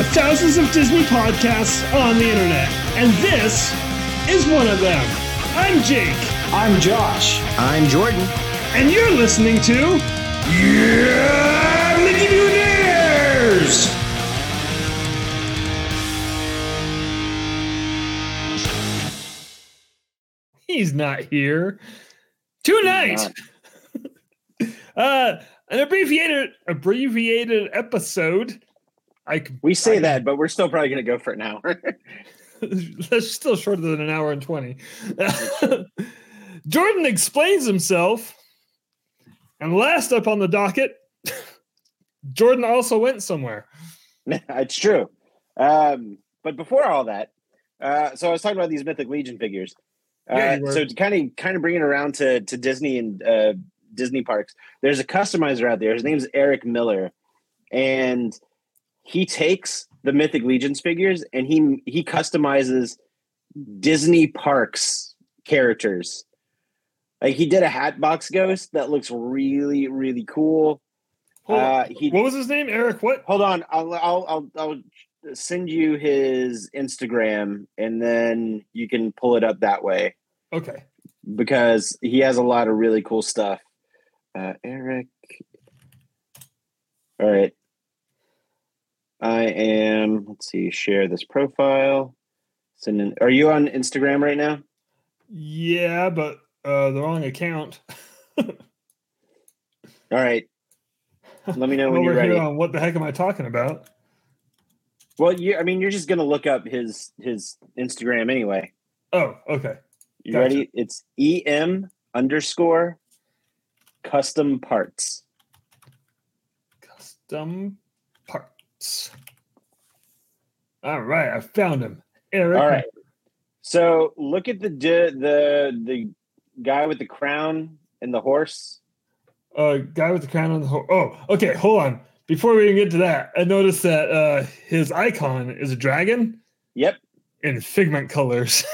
are thousands of Disney podcasts on the internet, and this is one of them. I'm Jake, I'm Josh. I'm Jordan. and you're listening to Yeah, Mickey Mutineers! He's not here tonight. uh, an abbreviated abbreviated episode. I We say I- that, but we're still probably going to go for an hour. That's still shorter than an hour and 20. Jordan explains himself. And last up on the docket, Jordan also went somewhere. it's true. Um, but before all that, uh, so I was talking about these Mythic Legion figures. Uh, Yeah, so to kind of kind of bring it around to to Disney and uh, Disney parks, there's a customizer out there. His name's Eric Miller, and he takes the Mythic Legions figures and he he customizes Disney parks characters. Like he did a Hatbox Ghost that looks really really cool. Uh, he what was his name? Eric what? hold on I'll, I'll i'll i'll send you his instagram and then you can pull it up that way Okay. because he has a lot of really cool stuff uh eric all right i am let's see share this profile send in, are you on instagram right now Yeah, but uh, the wrong account. all right Let me know when you're ready. on what the heck am I talking about? well you i mean you're just gonna look up his his instagram anyway Oh, okay. You Gotcha. ready? It's em underscore custom parts. Custom All right, I found him. Eric. All right. So look at the the the guy with the crown and the horse. uh guy with the crown on the ho- oh okay hold on before we even get to that i noticed that uh his icon is a dragon Yep, in figment colors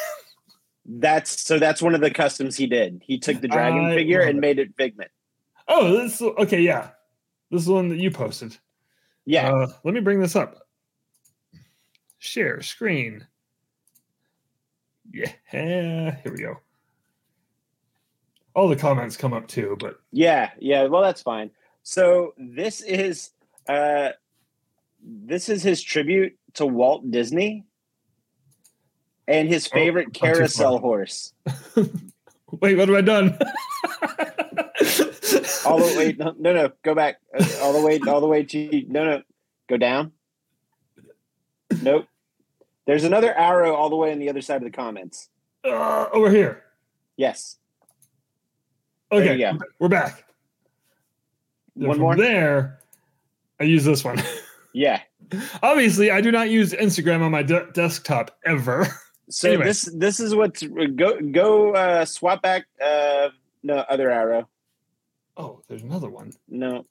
that's so that's one of the customs he did. He took the dragon I figure and it. made it figment. oh this okay yeah this is one that you posted Yeah, uh, let me bring this up share screen yeah here we go all the comments come up too but yeah, yeah. Well, that's fine. So this is uh this is his tribute to Walt Disney and his Oh, favorite too carousel horse. wait what have i done all the way no no, no go back Uh, all the way all the way to no no go down nope there's another arrow all the way on the other side of the comments uh, over here yes Okay, Yeah, we're back. Then One more? There, I use this one. yeah Obviously, I do not use Instagram on my de- desktop ever. so Anyway. this this is what's go go uh swap back uh no other arrow Oh, there's another one. no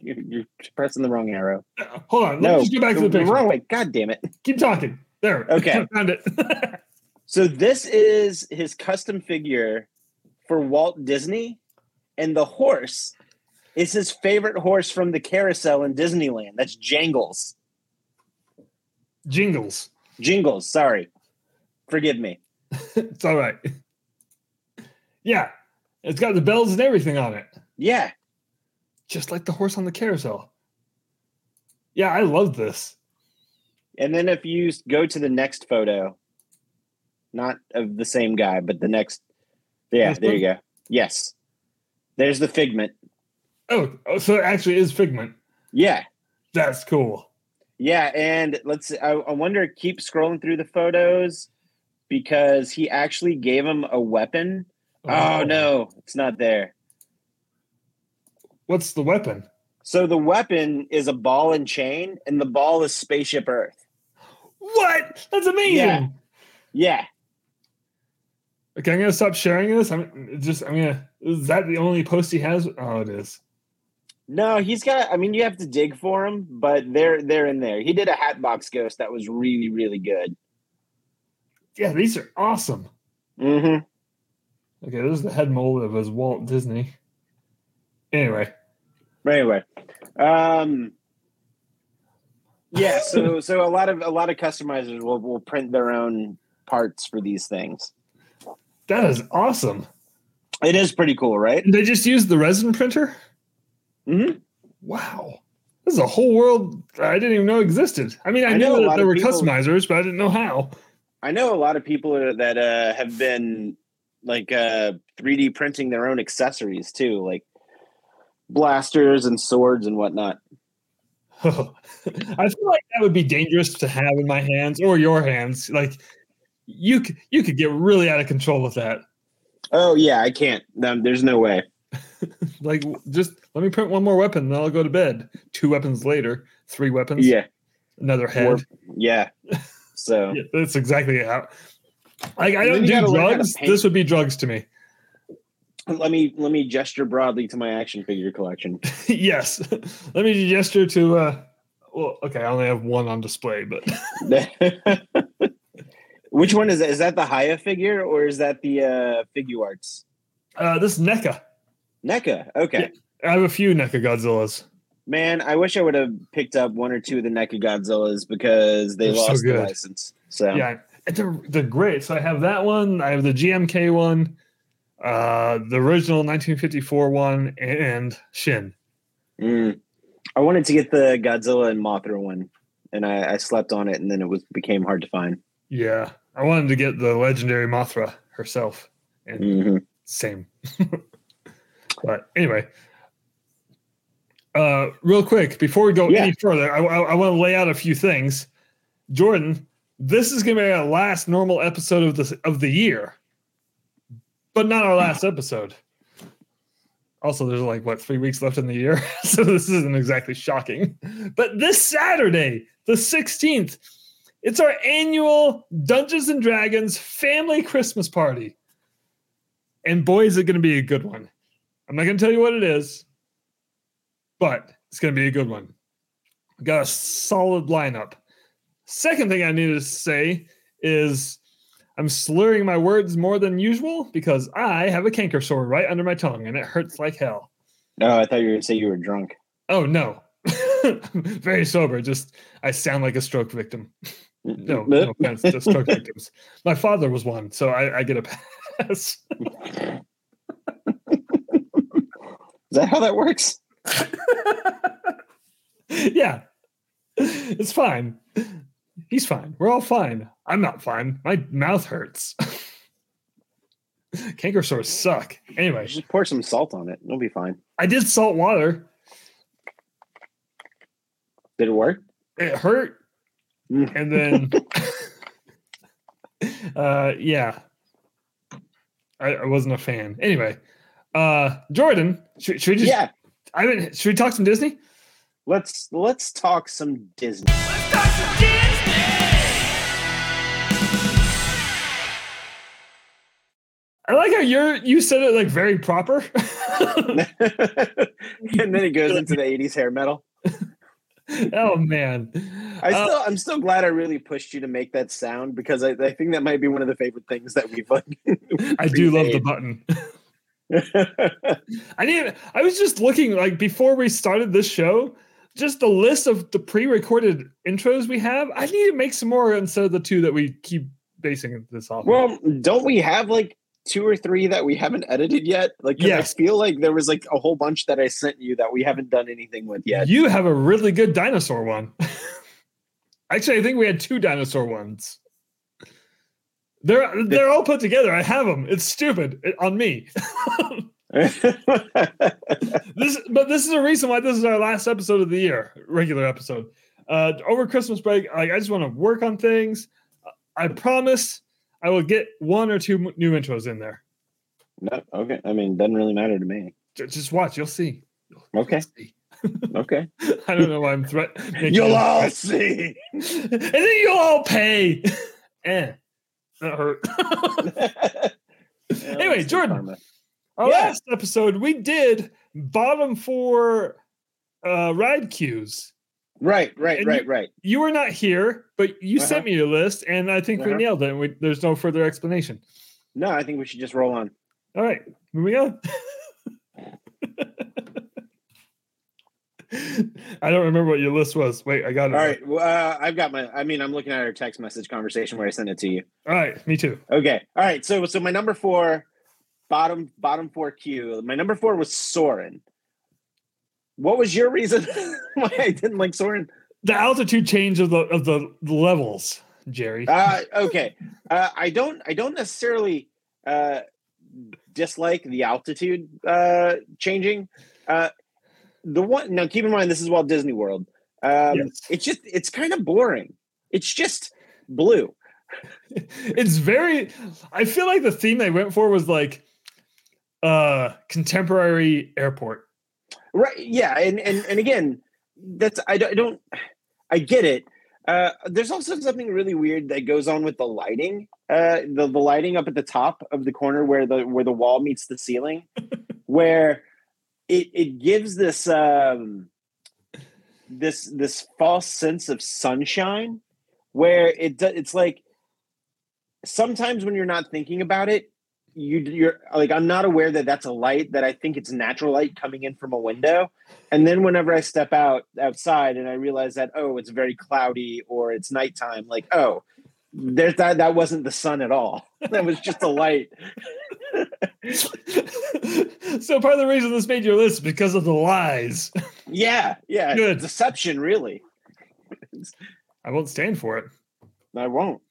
you're, pressing the wrong arrow Uh, hold on. Let no me just go back to the the picture. wrong way god damn it Keep talking. There. Okay. Found it. So this is his custom figure for Walt Disney, and the horse is his favorite horse from the carousel in Disneyland. That's Jangles. Jingles. Jingles, sorry. Forgive me. it's all right. Yeah, it's got the bells and everything on it, Yeah. just like the horse on the carousel. Yeah, I love this. And then if you go to the next photo, not of the same guy, but the next Yeah, This there you go. Yes. There's the figment. Oh, oh, so it actually is Figment. Yeah. That's cool. Yeah, and let's. I, I wonder. Keep scrolling through the photos because he actually gave him a weapon. Oh, no, it's not there. What's the weapon? So the weapon is a ball and chain, and the ball is Spaceship Earth. What? That's amazing. Yeah. Yeah, Okay, I'm gonna stop sharing this. I'm just I'm gonna is that the only post he has? Oh it is. no, he's got. I mean, you have to dig for him, but they're they're in there. He did a Hatbox Ghost that was really really good. Yeah, these are awesome. Mm-hmm. Okay, this is the head mold of his Walt Disney. Anyway, Anyway, um, Yeah, so so a lot of a lot of customizers will will print their own parts for these things. That is awesome. It is pretty cool, right? They just use the resin printer. Mm-hmm. Wow, this is a whole world I didn't even know existed. I mean, I, I knew that there were people- customizers, but I didn't know how. I know a lot of people that uh, have been like uh, 3D printing their own accessories too, like blasters and swords and whatnot. I feel like that would be dangerous to have in my hands or your hands. Like you, c- you could get really out of control with that. Oh yeah, I can't. There's no way. Like, just let me print one more weapon, then I'll go to bed. Two weapons later, three weapons, Yeah, another head. Yeah. So Yeah, that's exactly how. Like, I don't do gotta learn how to drugs. This would be drugs to me. let me let me gesture broadly to my action figure collection. yes. Let me gesture to. uh Well, okay, I only have one on display, but Which one is that? Is that the Hiya figure or is that the uh, Figuarts? uh this is NECA. NECA. Okay. I have a few NECA Godzillas. Man, I wish I would have picked up one or two of the NECA Godzillas because they They're so lost the license. So Yeah, they're they're great. So I have that one. I have the GMK one, uh, the original 1954 one, and Shin. Mm. I wanted to get the Godzilla and Mothra one, and I, I slept on it, and then it was became hard to find. Yeah, I wanted to get the legendary Mothra herself, and hmm same. but anyway, uh, real quick before we go Yeah. any further, I, I, I want to lay out a few things. Jordan, this is going to be our last normal episode of the of the year, but not our last episode. Also, there's like what three weeks left in the year, so this isn't exactly shocking. But this Saturday, the 16th, it's our annual Dungeons and Dragons family Christmas party. And boy, is it going to be a good one. I'm not going to tell you what it is, but it's going to be a good one. We got a solid lineup. Second thing I need to say is I'm slurring my words more than usual because I have a canker sore right under my tongue and it hurts like hell. No, I thought you were going to say you were drunk. Oh, no. Very sober. Just I sound like a stroke victim. No, no offense to stroke victims. My father was one, so I, I get a pass. Is that how that works? yeah, it's fine. He's fine. We're all fine. I'm not fine. My mouth hurts. Canker sores suck. Anyway, Just pour some salt on it. It'll be fine. I did salt water. Did it work? It hurt, Mm. and then, uh, yeah, I, I wasn't a fan. Anyway, uh, Jordan, should, should we just? yeah. I mean, should we talk some Disney? Let's let's talk some Disney. I like how you're you said it like very proper. and then it goes into the 80s hair metal. oh man, I Uh, still I'm still glad I really pushed you to make that sound because I, I think that might be one of the favorite things that we've like I do love the button. I need. I was just looking like before we started this show, just the list of the pre-recorded intros we have. I need to make some more instead of the two that we keep basing this off. of. well, don't we have like two or three that we haven't edited yet? Like. I feel like there was like a whole bunch that I sent you that we haven't done anything with yet. you have a really good dinosaur one. Actually, I think we had two dinosaur ones. They're they're all put together. I have them. It's stupid it- on me. this, but this is a reason why this is our last episode of the year, regular episode. Uh, over Christmas break, like I just want to work on things. I promise I will get one or two new intros in there. no, okay. I mean, doesn't really matter to me. Just watch, you'll see. Okay. you'll see. Okay. I don't know why I'm threat. making You'll all see. and then you'll all pay. eh, that hurt. Anyway, Jordan. karma. Our Yeah. last episode, we did bottom four uh, ride queues. Right, right, And right, you- right. You were not here, but you sent Uh-huh. me your list, and I think we Uh-huh. nailed it. And we, there's no further explanation. No, I think we should just roll on. All right, moving on. I don't remember what your list was. Wait, I got it. All right. Well, uh, I've got my. I mean, I'm looking at our text message conversation where I sent it to you. All right, me too. Okay. All right. So, so my number four, bottom bottom four Q. My number four was Soarin'. What was your reason why I didn't like Soarin'? The altitude change of the of the levels, Jerry. Uh, okay. Uh, I don't. I don't necessarily uh, dislike the altitude uh, changing. Uh, the one now, keep in mind this is Walt Disney World. Um, Yes. It's just it's kind of boring. It's just blue. it's very I feel like the theme they went for was like uh contemporary airport. Right. Yeah. And and and again, that's I don't I, don't, I get it. Uh, there's also something really weird that goes on with the lighting. Uh, the the lighting up at the top of the corner where the where the wall meets the ceiling, where it it gives this um this this false sense of sunshine, where it it's like sometimes when you're not thinking about it, you you're like I'm not aware that that's a light that I think it's natural light coming in from a window, and then whenever I step out outside and I realize that oh it's very cloudy or it's nighttime, like oh there's that that wasn't the sun at all. That was just a light. so part of the reason this made your list is because of the lies. Yeah, yeah, Good. deception really. I won't stand for it. I won't.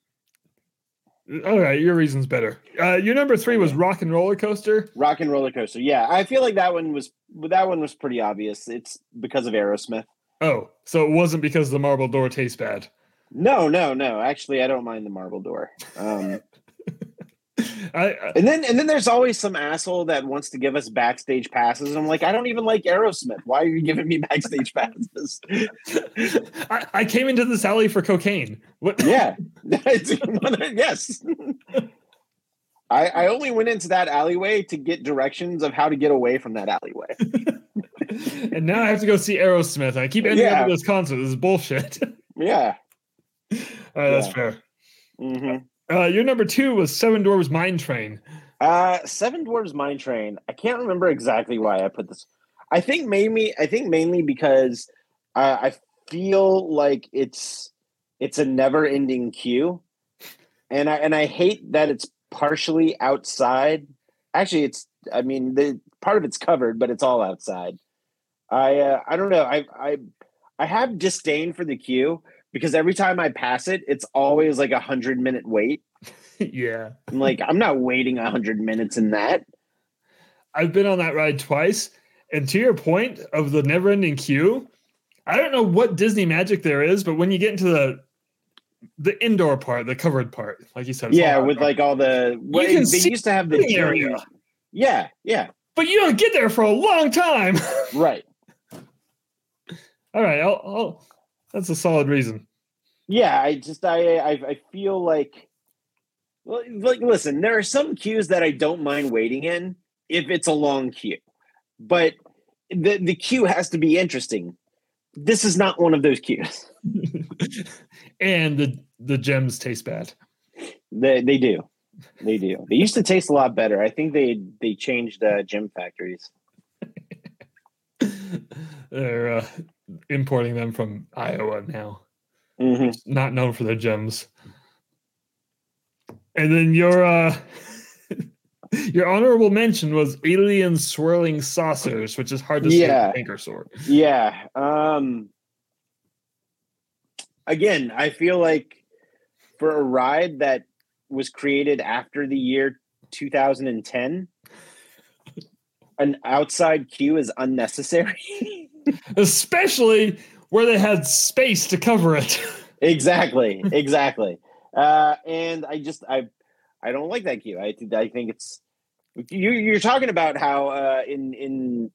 All right, your reason's better. Uh, your number three was Rock and Roller Coaster. Rock and roller coaster. Yeah, I feel like that one was that one was pretty obvious. It's because of Aerosmith. Oh, so it wasn't because the marble door tastes bad. No, no, no. Actually, I don't mind the marble door. Um, I, I and then and then there's always some asshole that wants to give us backstage passes. And I'm like, I don't even like Aerosmith. Why are you giving me backstage passes? I, I came into this alley for cocaine. What? yeah, yes. I, I only went into that alleyway to get directions of how to get away from that alleyway. and now I have to go see Aerosmith. I keep ending up at this concert. This is bullshit. Yeah. All right, that's Yeah. fair. hmm Uh, your number two was Seven Dwarfs Mine Train. Uh, Seven Dwarves Mine Train. I can't remember exactly why I put this. I think mainly. I think mainly because uh, I feel like it's it's a never-ending queue, and I and I hate that it's partially outside. Actually, it's. I mean, the part of it's covered, but it's all outside. I uh, I don't know. I I I have disdain for the queue because every time I pass it, it's always like a hundred minute wait. yeah. I'm like, I'm not waiting a hundred minutes in that. I've been on that ride twice. And to your point of the never ending queue, I don't know what Disney magic there is, but when you get into the the indoor part, the covered part, like you said, yeah, with like all the well, can they see used to have the area. Yeah, yeah, but you don't get there for a long time. right. all right, I'll, I'll, that's a solid reason. Yeah, I just I I, I feel like well, like listen, there are some queues that I don't mind waiting in if it's a long queue, but the the queue has to be interesting. This is not one of those queues. and the the gems taste bad. They they do, they do. They used to taste a lot better. I think they they changed uh, gem factories. They're uh, importing them from Iowa now. hmm Not known for their gems. And then your uh your honorable mention was alien swirling saucers, which is hard to Yeah. say anchor sword. Yeah. Um again, I feel like for a ride that was created after the year 2010, an outside queue is unnecessary. Especially where they had space to cover it. exactly. Exactly. Uh and I just I I don't like that queue. I think I think it's you you're talking about how uh in in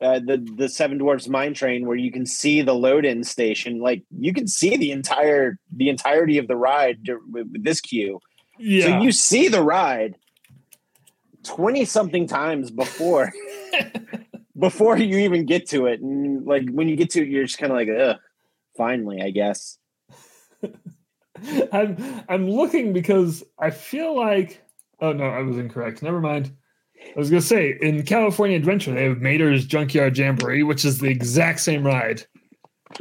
uh, the the Seven Dwarfs Mine Train, where you can see the load-in station, like you can see the entire the entirety of the ride with, with this queue. yeah. So you see the ride twenty something times before before you even get to it, and like when you get to it, you're just kind of like, ugh, finally, I guess. I'm I'm looking because I feel like oh no, I was incorrect. Never mind. I was gonna say in California Adventure they have Mater's Junkyard Jamboree, which is the exact same ride,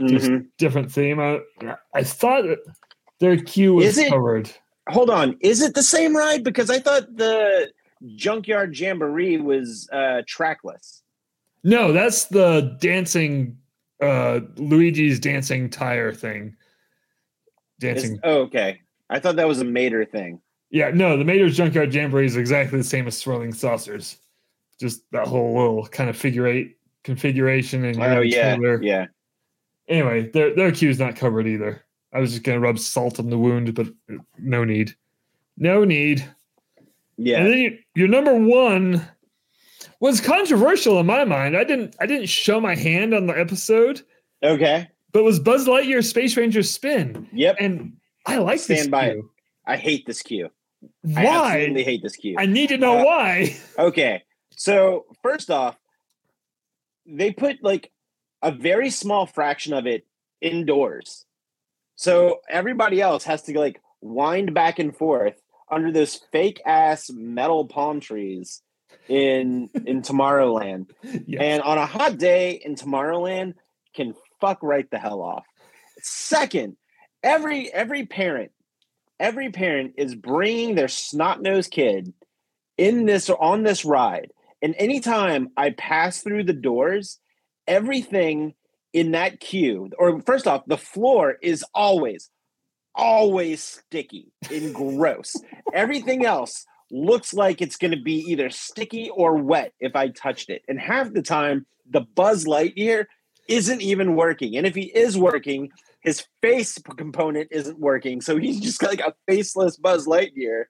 just Mhm. different theme. I, I thought their queue was Is it- covered. Hold on, is it the same ride? Because I thought the Junkyard Jamboree was uh, trackless. No, that's the dancing uh Luigi's dancing tire thing. Dancing. oh, okay. I thought that was a Mater thing. Yeah, no, the Mater's Junkyard Jamboree is exactly the same as Swirling Saucers. Just that whole little kind of figure eight configuration and Oh yeah, trailer. yeah. Anyway, their their queue's not covered either. I was just gonna rub salt on the wound, but no need. No need. Yeah. And then you, your number one was controversial in my mind. I didn't I didn't show my hand on the episode, Okay. but was Buzz Lightyear Space Ranger spin. Yep. And I like this Stand by it. I hate this queue. I absolutely hate this cue. I need to know Uh, why. Okay. So first off, they put like a very small fraction of it indoors. So everybody else has to like wind back and forth under those fake ass metal palm trees in in Tomorrowland. Yeah. And on a hot day in Tomorrowland can fuck right the hell off. Second, every every parent, every parent is bringing their snot-nosed kid in this on this ride. And anytime I pass through the doors, everything in that queue, or first off, the floor is always, always sticky and gross. Everything else looks like it's going to be either sticky or wet if I touched it. And half the time, the Buzz Lightyear isn't even working. And if he is working, his face component isn't working. So he's just like a faceless Buzz Lightyear,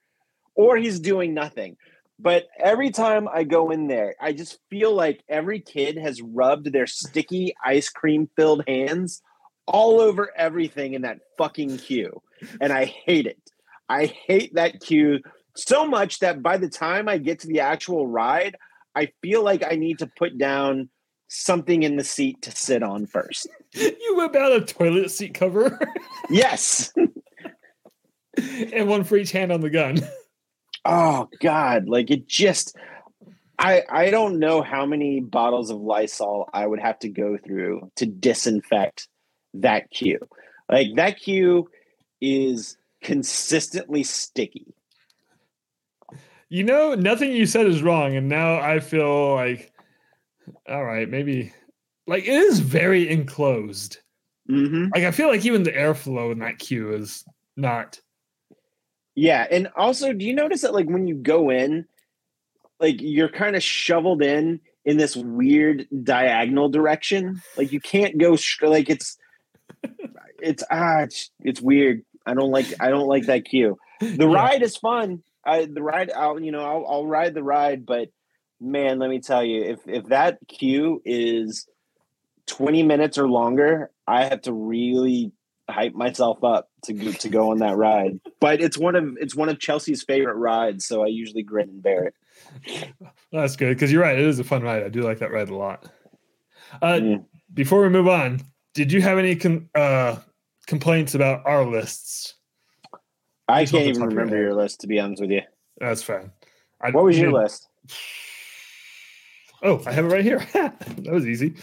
or he's doing nothing. But every time I go in there, I just feel like every kid has rubbed their sticky ice cream filled hands all over everything in that fucking queue. And I hate it. I hate that queue so much that by the time I get to the actual ride, I feel like I need to put down something in the seat to sit on first. You whip out a toilet seat cover Yes. and one for each hand on the gun. Oh God, like it just I I don't know how many bottles of Lysol I would have to go through to disinfect that queue. Like that queue is consistently sticky. You know, nothing you said is wrong, and now I feel like, all right, maybe, like it is very enclosed. Mm-hmm. Like I feel like even the airflow in that queue is not. Yeah, and also, do you notice that like when you go in, like you're kind of shoveled in in this weird diagonal direction? Like you can't go sh- like it's it's ah it's, it's weird. I don't like I don't like that queue. The Yeah. ride is fun. I the ride I'll you know I'll, I'll ride the ride, but man, let me tell you, if if that queue is twenty minutes or longer, I have to really hype myself up to go, to go on that ride. But it's one of it's one of Chelsea's favorite rides, so I usually grin and bear it. That's good because you're right. It is a fun ride. I do like that ride a lot. Uh, Mm. Before we move on, did you have any con- uh, complaints about our lists? I can't even your remember your list to be honest with you. That's fine. I, What was your made- list? Oh, I have it right here. that was easy.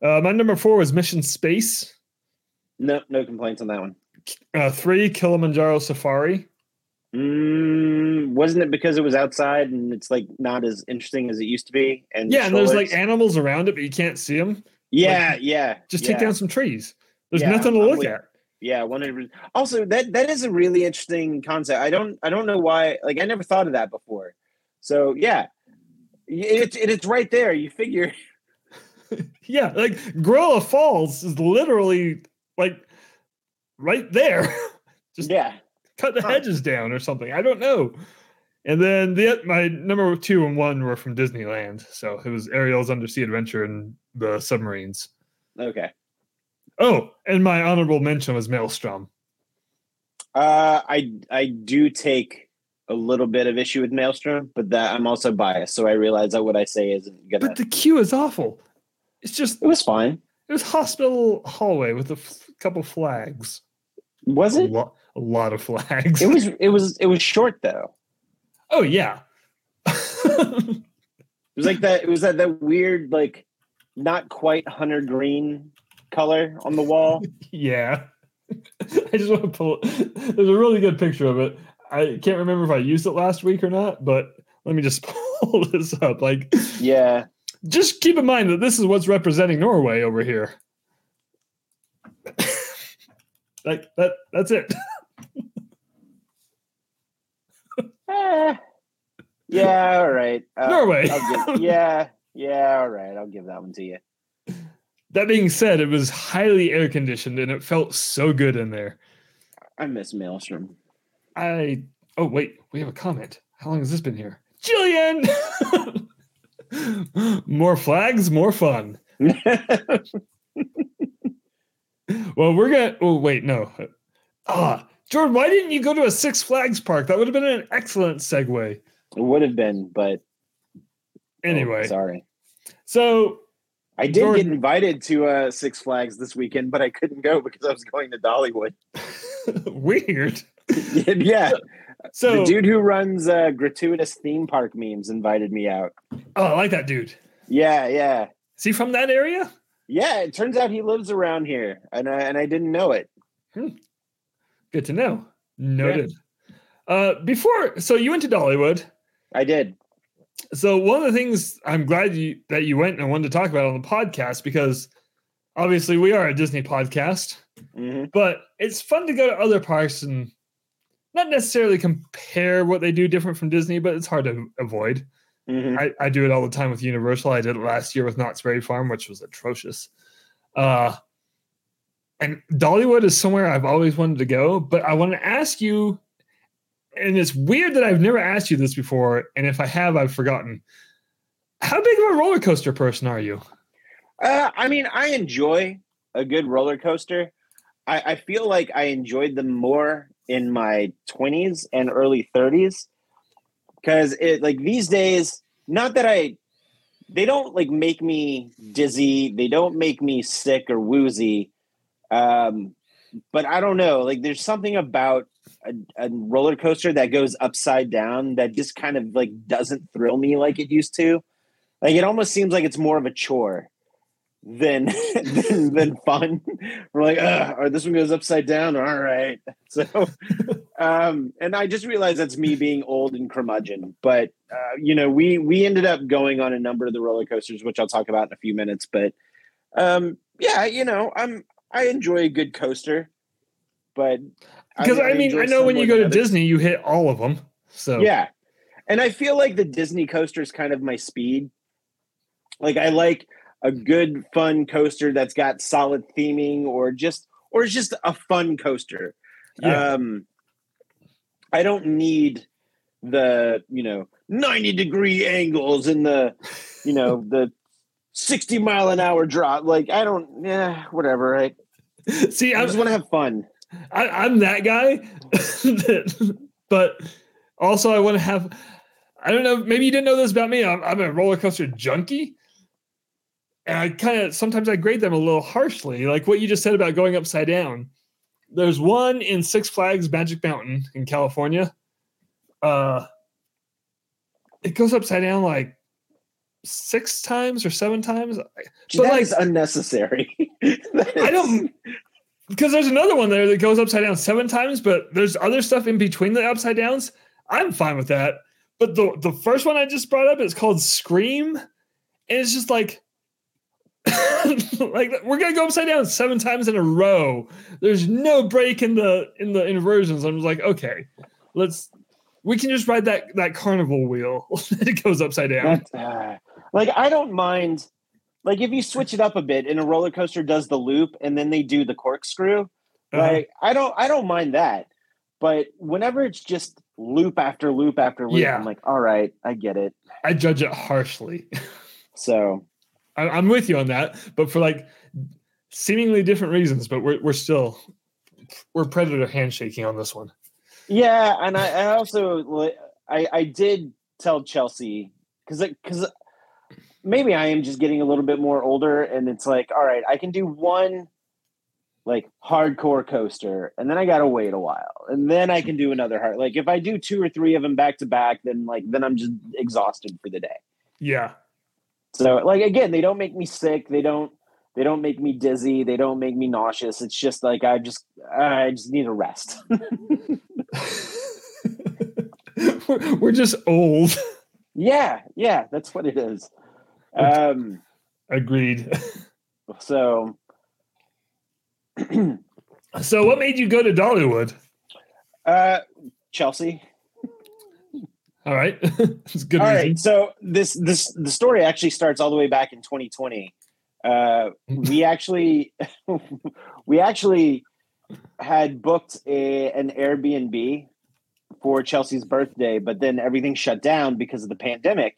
Uh, my number four was Mission Space. No, no complaints on that one. Uh, three, Kilimanjaro Safari. Mm, wasn't it because it was outside and it's like not as interesting as it used to be? And Yeah, and there's like animals around it, but you can't see them. yeah, yeah. Just yeah. take down some trees. There's Yeah, nothing to I'm look at. Yeah, one hundred. Also, that that is a really interesting concept. I don't I don't know why. Like I never thought of that before. So yeah, it, it, it's right there. You figure. Yeah, like Gorilla Falls is literally like right there. Just Yeah. cut the Huh. hedges down or something. I don't know. And then the my number two and one were from Disneyland. So it was Ariel's Undersea Adventure and the submarines. Okay. Oh, and my honorable mention was Maelstrom. Uh, I I do take a little bit of issue with Maelstrom, but that I'm also biased, so I realize that what I say isn't gonna. But the queue is awful. It's just it was fine. it was hospital hallway with a f- couple flags. Was A, it? lo- a lot of flags. It was. It was. It was short though. oh yeah. It was like that. It was that that weird, like not quite hunter green color on the wall. Yeah. I just want to pull. There's a really good picture of it. I can't remember if I used it last week or not, but let me just pull this up. Like, Yeah, just keep in mind that this is what's representing Norway over here. like that. That's it. Eh. yeah. All right. Uh, Norway. I'll give, yeah, yeah. All right. I'll give that one to you. That being said, it was highly air conditioned and it felt so good in there. I miss Maelstrom. I oh wait, we have a comment. How long has this been here? Jillian! more flags, more fun. Well, we're gonna oh wait, no. Ah, Jordan, why didn't you go to a Six Flags park? That would have been an excellent segue. It would have been, but oh, Anyway, sorry. so I did Jordan- get invited to uh, Six Flags this weekend, but I couldn't go because I was going to Dollywood. weird. yeah, So the dude who runs uh, gratuitous theme park memes invited me out. oh, I like that dude. Yeah, yeah, Is he from that area? yeah. It turns out he lives around here, and I and I didn't know it. Good to know. Noted. Uh, before, so you went to Dollywood. I did. So one of the things I'm glad you that you went and wanted to talk about on the podcast because obviously we are a Disney podcast, hmm but it's fun to go to other parks and not necessarily compare what they do different from Disney, but it's hard to avoid. hmm I, I do it all the time with Universal. I did it last year with Knott's Berry Farm, which was atrocious. Uh, and Dollywood is somewhere I've always wanted to go, but I want to ask you, and it's weird that I've never asked you this before, and if I have, I've forgotten. How big of a roller coaster person are you? Uh, I mean, I enjoy a good roller coaster. I, I feel like I enjoyed them more in my 20s and early 30s because it like these days, not that I, they don't like make me dizzy, they don't make me sick or woozy. Um, but I don't know, like there's something about a, a roller coaster that goes upside down that just kind of like doesn't thrill me like it used to. Like it almost seems like it's more of a chore than than, than fun. We're like, or this one goes upside down. All right. So, um, and I just realized that's me being old and curmudgeon. But uh, you know, we we ended up going on a number of the roller coasters, which I'll talk about in a few minutes. But um, yeah, you know, I'm I enjoy a good coaster, but Because I, mean, I know when you go to. Disney, you hit all of them. So Yeah. And I feel like the Disney coaster is kind of my speed. Like I like a good fun coaster that's got solid theming or just or it's just a fun coaster. yeah. Um I don't need the, you know, 90 degree angles and the, you know, the 60 mile an hour drop. Like I don't yeah, whatever. I, See, I just want to have fun. I, I'm that guy, but also I want to have. I don't know. Maybe you didn't know this about me. I'm, I'm a roller coaster junkie, and I kind of sometimes I grade them a little harshly, like what you just said about going upside down. There's one in Six Flags Magic Mountain in California. Uh, it goes upside down like six times or seven times. That like- is unnecessary. That I don't because there's another one there that goes upside down seven times, but there's other stuff in between the upside downs. I'm fine with that. But the the first one I just brought up is called Scream, and it's just like like we're gonna go upside down seven times in a row. There's no break in the in the inversions. I'm like, okay, let's we can just ride that that carnival wheel. it goes upside down. Uh, like I don't mind. Like if you switch it up a bit and a roller coaster does the loop and then they do the corkscrew, Uh-huh. like I don't I don't mind that. But whenever it's just loop after loop after loop, Yeah. I'm like, all right, I get it. I judge it harshly. So I, I'm with you on that, but for like seemingly different reasons. But we're we're still we're predator handshaking on this one. yeah, and I, I also I I did tell Chelsea because because maybe I am just getting a little bit more older, and it's like, all right, I can do one like hardcore coaster, and then I gotta wait a while, and then I can do another hard. Like if I do two or three of them back to back, then like then I'm just exhausted for the day. Yeah, So like again, they don't make me sick. They don't they don't make me dizzy. They don't make me nauseous. It's just like I just I just need a rest. we're, we're just old. yeah, yeah, that's what it is. Um, Agreed. so so, what made you go to Dollywood? uh, Chelsea. All right, it's good. All reason. right, so this this the story actually starts all the way back in 2020. Uh, we actually we actually had booked a, an Airbnb for Chelsea's birthday, but then everything shut down because of the pandemic,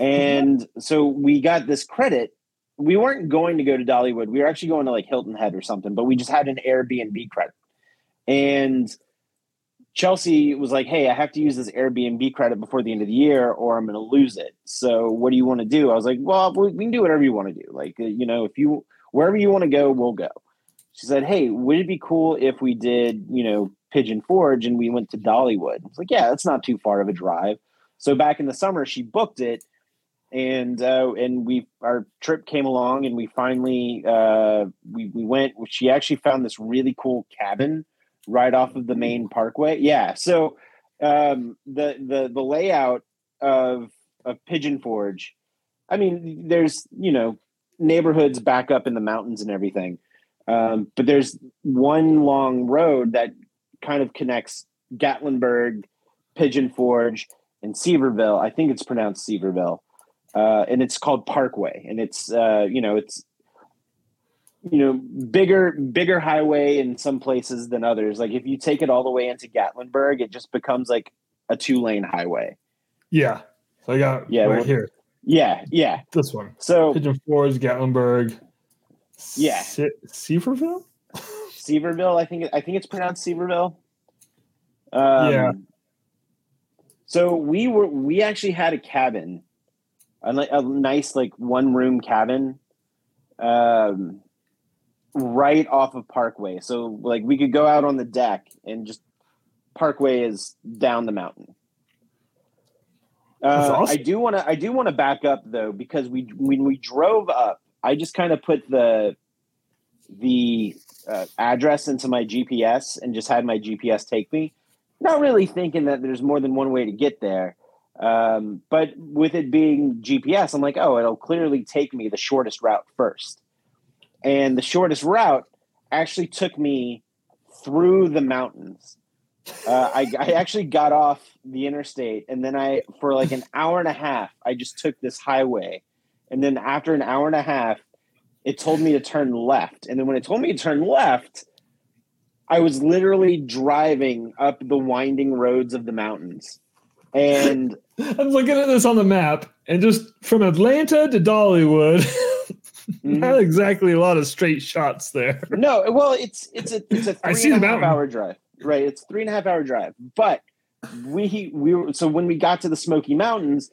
and so we got this credit. We weren't going to go to Dollywood. We were actually going to like Hilton Head or something, but we just had an Airbnb credit, and Chelsea was like, "Hey, I have to use this Airbnb credit before the end of the year, or I'm going to lose it. So, what do you want to do?" I was like, "Well, we can do whatever you want to do. Like, uh, you know, if you wherever you want to go, we'll go." She said, "Hey, would it be cool if we did, you know, Pigeon Forge and we went to Dollywood?" I was like, "Yeah, that's not too far of a drive." So back in the summer, she booked it, and uh, and we our trip came along, and we finally uh, we we went. She actually found this really cool cabin right off of the main parkway. Yeah. So um, the the the layout of of Pigeon Forge, I mean, there's you know neighborhoods back up in the mountains and everything, um, but there's one long road that kind of connects Gatlinburg, Pigeon Forge, and Sevierville. I think it's pronounced Sevierville. Uh, and it's called Parkway, and it's uh, you know it's you know bigger bigger highway in some places than others like if you take it all the way into gatlinburg it just becomes like a two lane highway Yeah. So I got Yeah, right well- here. yeah yeah This one. so Pigeon Forge, Gatlinburg. Yeah. Se- Sevierville? sevierville i think i think it's pronounced sevierville um, Yeah. So we were we actually had a cabin a, a nice like one room cabin um right off of parkway so like we could go out on the deck and just parkway is down the mountain uh, awesome. I do want to. I do want to back up though because we when we drove up, I just kind of put the the uh, address into my GPS and just had my GPS take me. Not really thinking that there's more than one way to get there, um, but with it being GPS, I'm like, oh, it'll clearly take me the shortest route first, and the shortest route actually took me through the mountains. Uh, I, I actually got off the interstate and then I, for like an hour and a half, I just took this highway. And then after an hour and a half, it told me to turn left. And then when it told me to turn left, I was literally driving up the winding roads of the mountains. And I'm looking at this on the map, and just from Atlanta to Dollywood, Mhm. not exactly a lot of straight shots there. no, well, it's it's a it's a I three see and a half hour drive. Right. It's three and a half hour drive. But we we were so when we got to the Smoky Mountains,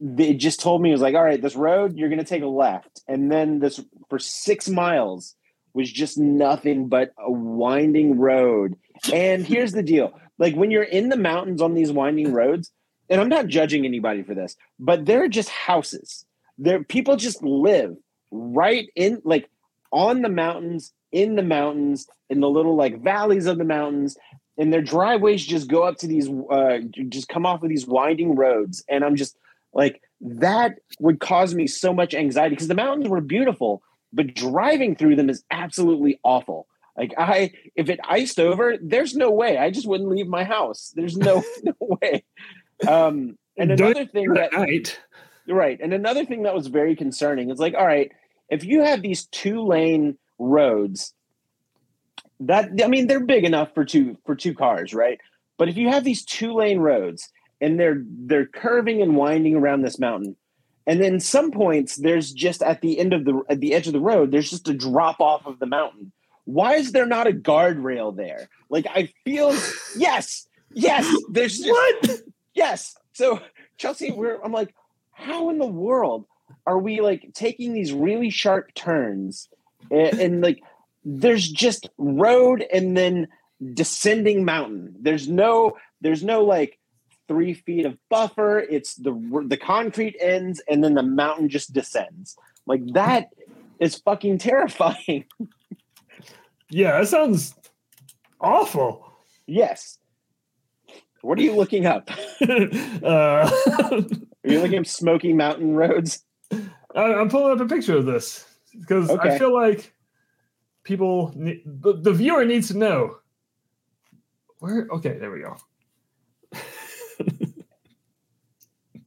they just told me it was like, all right, this road, you're gonna take a left. And then this for six miles was just nothing but a winding road. And here's the deal. Like when you're in the mountains on these winding roads, and I'm not judging anybody for this, but they're just houses. There people just live right in like on the mountains, in the mountains, in the little like valleys of the mountains, and their driveways just go up to these uh just come off of these winding roads. And I'm just like that would cause me so much anxiety because the mountains were beautiful, but driving through them is absolutely awful. Like I, if it iced over, there's no way. I just wouldn't leave my house. There's no no way. Um, and another thing that At night. Right. And another thing that was very concerning is like, all right, if you have these two lane roads, that I mean, they're big enough for two for two cars, right? But if you have these two lane roads and they're they're curving and winding around this mountain, and then some points there's just at the end of the at the edge of the road, there's just a drop off of the mountain. Why is there not a guardrail there? Like I feel yes, yes, there's just What? Yes. So Chelsea, we're I'm like, how in the world are we like taking these really sharp turns and, and like there's just road and then descending mountain. There's no there's no like three feet of buffer. It's the the concrete ends, and then the mountain just descends. Like that is fucking terrifying. Yeah, that sounds awful. yes. What are you looking up? uh, Are you looking up Smoky Mountain roads? I, I'm pulling up a picture of this because I feel like people, the, the viewer needs to know where. Okay, there we go.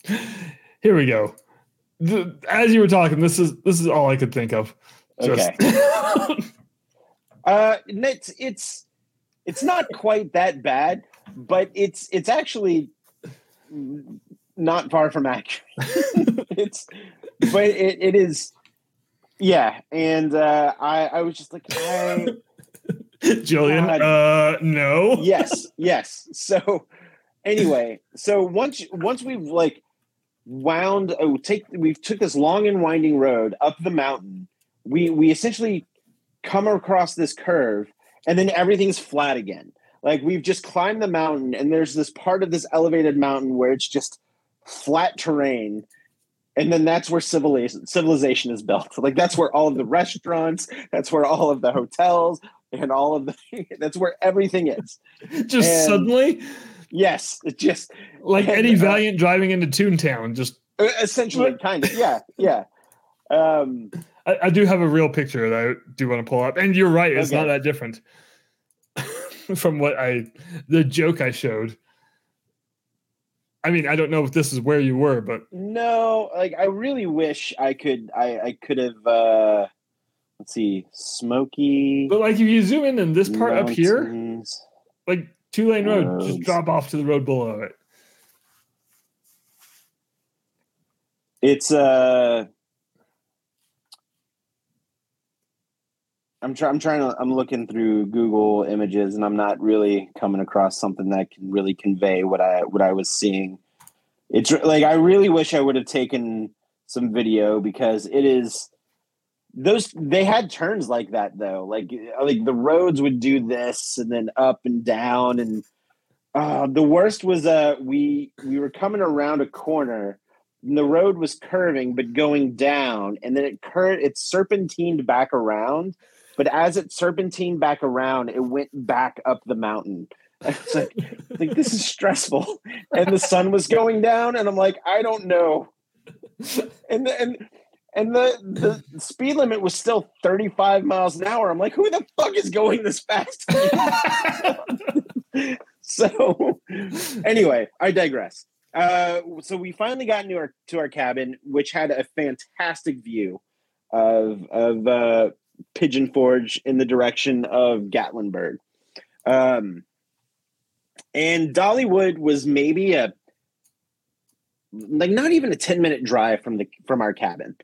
Here we go. The- as you were talking, this is this is all I could think of. Just- Uh, it's it's it's not quite that bad, but it's it's actually not far from accurate. it's but it, it is yeah, and uh, I I was just like I Jillian, God. uh, no. yes yes so anyway so once once we've like wound oh, take we've took this long and winding road up the mountain. We we essentially come across this curve and then everything's flat again. Like we've just climbed the mountain and there's this part of this elevated mountain where it's just flat terrain and then that's where civilization civilization is built. Like that's where all of the restaurants that's where all of the hotels and all of the that's where everything is. Just And- suddenly, yes it just like Eddie uh, Valiant driving into Toontown. Just essentially kind of yeah yeah um I, I do have a real picture that I do want to pull up, and you're right; it's not that different from what I the joke I showed. I mean, I don't know if this is where you were, but no like i really wish i could i i could have uh let's see smoky but like if you zoom in in this part up here, like two lane road, just drop off to the road below it. it's uh I'm, trying I'm trying to i'm looking through google images and i'm not really coming across something that can really convey what i what i was seeing it's like i really wish i would have taken some video because it is those they had turns like that though. Like like the roads would do this and then up and down and uh the worst was uh we we were coming around a corner and the road was curving but going down and then it cur it serpentined back around but as it serpentined back around it went back up the mountain. I was like, this is stressful. And the sun was going down and i'm like i don't know. And and and the the speed limit was still 35 miles an hour. I'm like who the fuck is going this fast? So anyway i digress. Uh, so we finally got into our to our cabin which had a fantastic view of of uh, pigeon forge in the direction of gatlinburg. Um, and dollywood was maybe a like not even a 10 minute drive from the from our cabin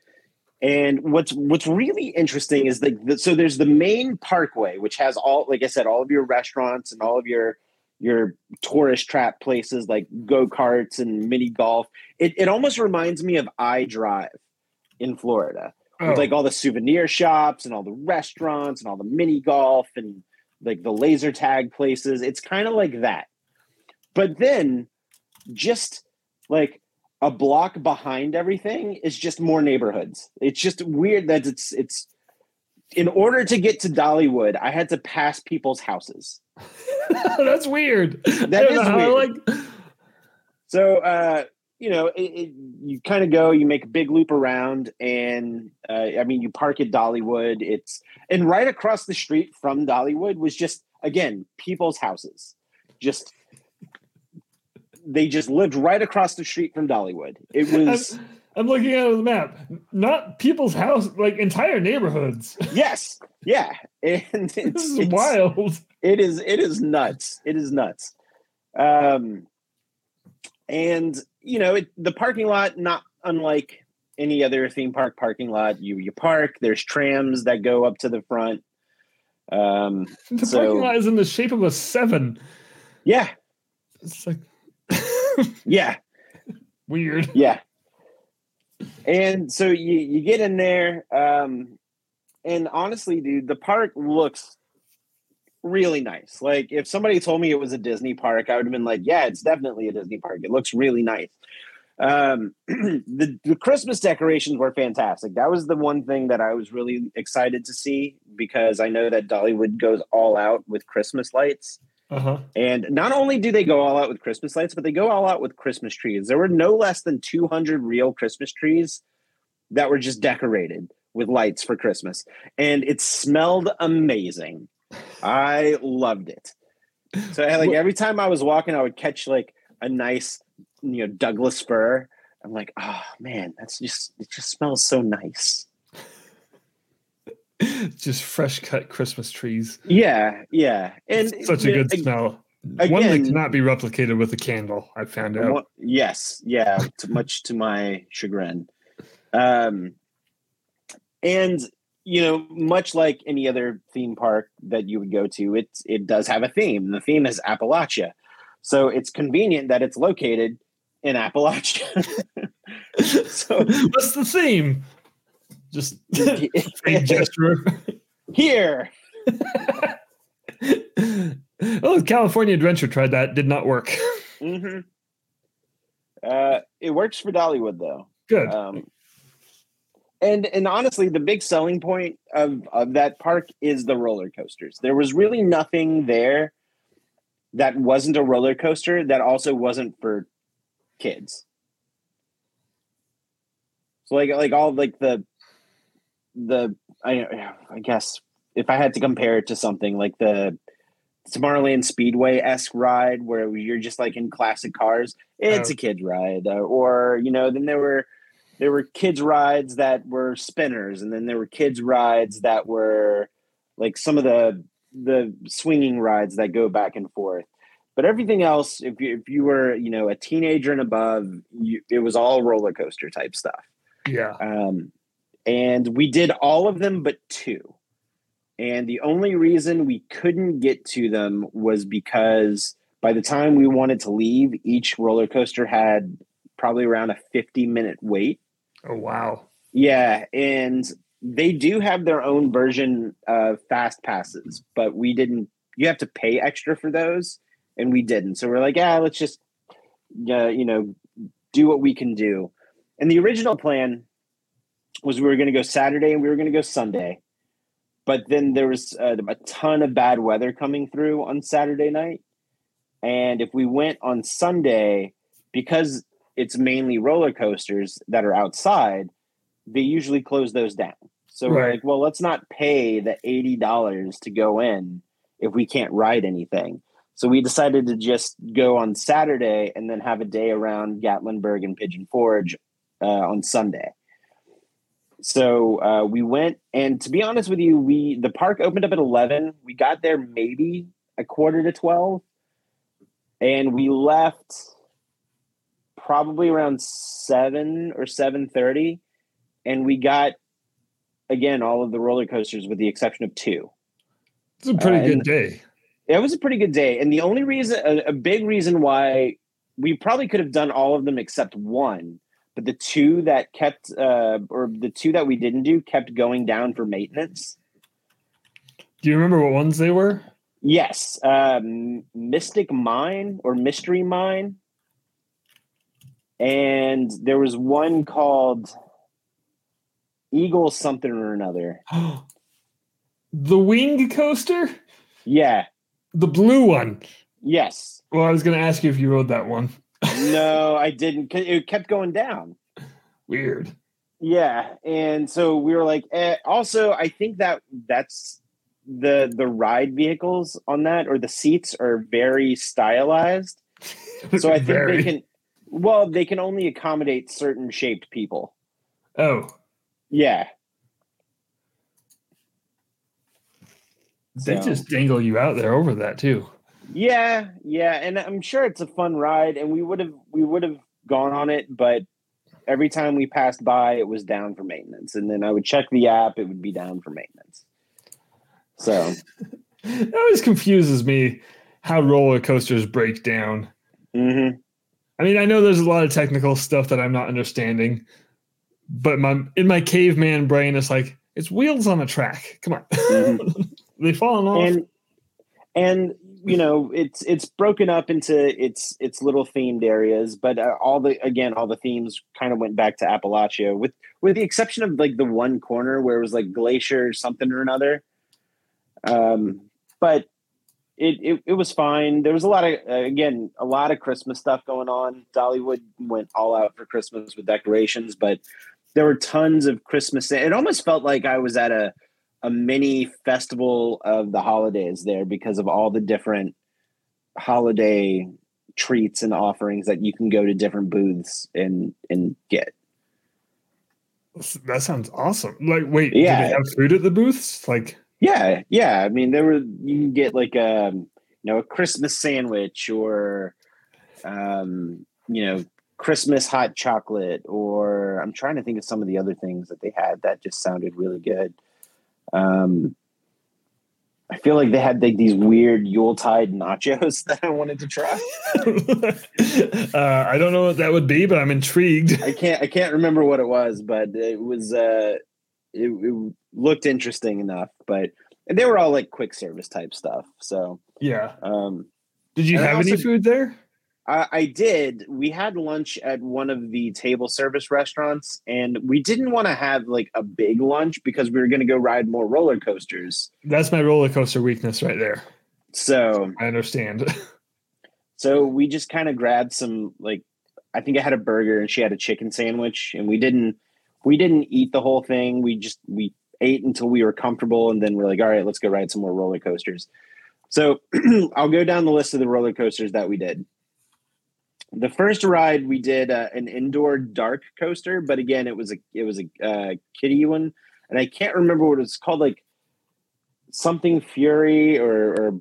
and what's what's really interesting is like the, so there's the main parkway which has all like i said all of your restaurants and all of your your tourist trap places like go-karts and mini golf. It, it almost reminds me of i drive in florida Oh, with like all the souvenir shops and all the restaurants and all the mini golf and like the laser tag places. It's kind of like that. But then just like a block behind everything is just more neighborhoods it's just weird that it's it's in order to get to dollywood i had to pass people's houses that's weird. I That don't is know how I weird. like So, uh, you know, it, it, you kind of go, you make a big loop around, and uh, I mean, you park at Dollywood. It's and right across the street from Dollywood was just again people's houses. Just they just lived right across the street from Dollywood. It was I'm looking at the map. Not people's house, like entire neighborhoods. yes, yeah, and it's, This is it's- wild. it is it is nuts it is nuts um and you know it, the parking lot not unlike any other theme park parking lot you you park there's trams that go up to the front um The So- parking lot is in the shape of a seven. yeah It's like yeah weird. yeah and so you you get in there um and honestly dude the park looks really nice. Like if somebody told me it was a Disney park, I would have been like, yeah, it's definitely a Disney park. It looks really nice. Um, the, the Christmas decorations were fantastic. That was the one thing that I was really excited to see because I know that Dollywood goes all out with Christmas lights. Uh-huh. And not only do they go all out with Christmas lights, but they go all out with Christmas trees. There were no less than 200 real Christmas trees that were just decorated with lights for Christmas. And it smelled amazing. I loved it. So like every time I was walking, I would catch like a nice, you know, Douglas fir. I'm like, oh man, that's just it just smells so nice. just fresh cut Christmas trees. Yeah, yeah. And It's such a good ag- smell. One that cannot be replicated with a candle, I found out. Well, yes, yeah, to, much to my chagrin. Um, and you know, much like any other theme park that you would go to, it it does have a theme. The theme is Appalachia, so it's convenient that it's located in Appalachia. so What's the theme? Just gesture. here, oh, California Adventure tried that. Did not work. Mm-hmm. uh, it works for Dollywood though. Good. Um, and and honestly, the big selling point of of that park is the roller coasters. There was really nothing there that wasn't a roller coaster that also wasn't for kids. So like like all like the the I I guess if I had to compare it to something like the Tomorrowland Speedway esque ride where you're just like in classic cars, it's Oh. a kid's ride. Uh, or you know, then there were there were kids rides that were spinners, and then there were kids rides that were like some of the the swinging rides that go back and forth. But everything else, if you if you were you know a teenager and above, you, it was all roller coaster type stuff. yeah. Um, and we did all of them but two. And the only reason we couldn't get to them was because by the time we wanted to leave, each roller coaster had probably around a 50 minute wait. Oh wow. Yeah. And they do have their own version of fast passes, but we didn't, you have to pay extra for those. And we didn't. So we're like, yeah, let's just, uh, you know, do what we can do. And the original plan was we were going to go Saturday and we were going to go Sunday. But then there was uh, a ton of bad weather coming through on Saturday night. And if we went on Sunday, because it's mainly roller coasters that are outside, they usually close those down. So we're like, well, let's not pay the $80 to go in if we can't ride anything. So we decided to just go on Saturday and then have a day around Gatlinburg and Pigeon Forge uh, on Sunday. So uh, we went, and to be honest with you, we the park opened up at eleven. We got there maybe a quarter to twelve, and we left probably around seven or seven thirty, and we got again all of the roller coasters with the exception of two. It's a pretty Uh, good day. It was a pretty good day, and the only reason, a, a big reason why we probably could have done all of them except one, but the two that kept, uh, or the two that we didn't do, kept going down for maintenance. Do you remember what ones they were? Yes, um, Mystic Mine or Mystery Mine, and there was one called Eagle something or another. the wing coaster? Yeah, The blue one. yes. Well, I was going to ask you if you rode that one. No, I didn't. It kept going down. Weird. Yeah, and so we were like, eh. also, I think that that's the the ride vehicles on that or the seats are very stylized. So I think Very. they can, well, they can only accommodate certain shaped people. Oh, Yeah, they So- just dangle you out there over that too. Yeah, yeah, and I'm sure it's a fun ride, and we would have we would have gone on it, but every time we passed by, it was down for maintenance, and then I would check the app, it would be down for maintenance. So. It always confuses me how roller coasters break down. mhm. I mean, I know there's a lot of technical stuff that I'm not understanding, but my in my caveman brain, it's like it's wheels on a track. Come on, Mhm. they falling off. and and you know it's it's broken up into its its little themed areas but uh, all the again all the themes kind of went back to appalachia with with the exception of like the one corner where it was like glacier something or another. Um but it, it, it was fine. There was a lot of uh, again a lot of christmas stuff going on. Dollywood went all out for christmas with decorations but there were tons of christmas it almost felt like i was at a a mini festival of the holidays there because of all the different holiday treats and offerings that you can go to different booths and and get. That sounds awesome. Like, wait, yeah, do they have food at the booths? Like, yeah, yeah. I mean, there were you can get like a um, you know a Christmas sandwich or um, you know Christmas hot chocolate or I'm trying to think of some of the other things that they had that just sounded really good. Um, I feel like they had like these weird Yuletide nachos that I wanted to try. uh, I don't know what that would be, but I'm intrigued. I can't I can't remember what it was, but it was uh, it, it looked interesting enough. But and they were all like quick service type stuff. So yeah. Um, Did you have also, any food there? I, I did. We had lunch at one of the table service restaurants, and we didn't want to have like a big lunch because we were going to go ride more roller coasters. That's my roller coaster weakness right there. So I understand. so we just kind of grabbed some like I think I had a burger and she had a chicken sandwich, and we didn't we didn't eat the whole thing. We just we ate until we were comfortable, and then we're like, all right, let's go ride some more roller coasters. So I'll go down the list of the roller coasters that we did the first ride we did uh, an indoor dark coaster, but again, it was a it was a uh, kiddie one, and I can't remember what it's called, like something Fury or, or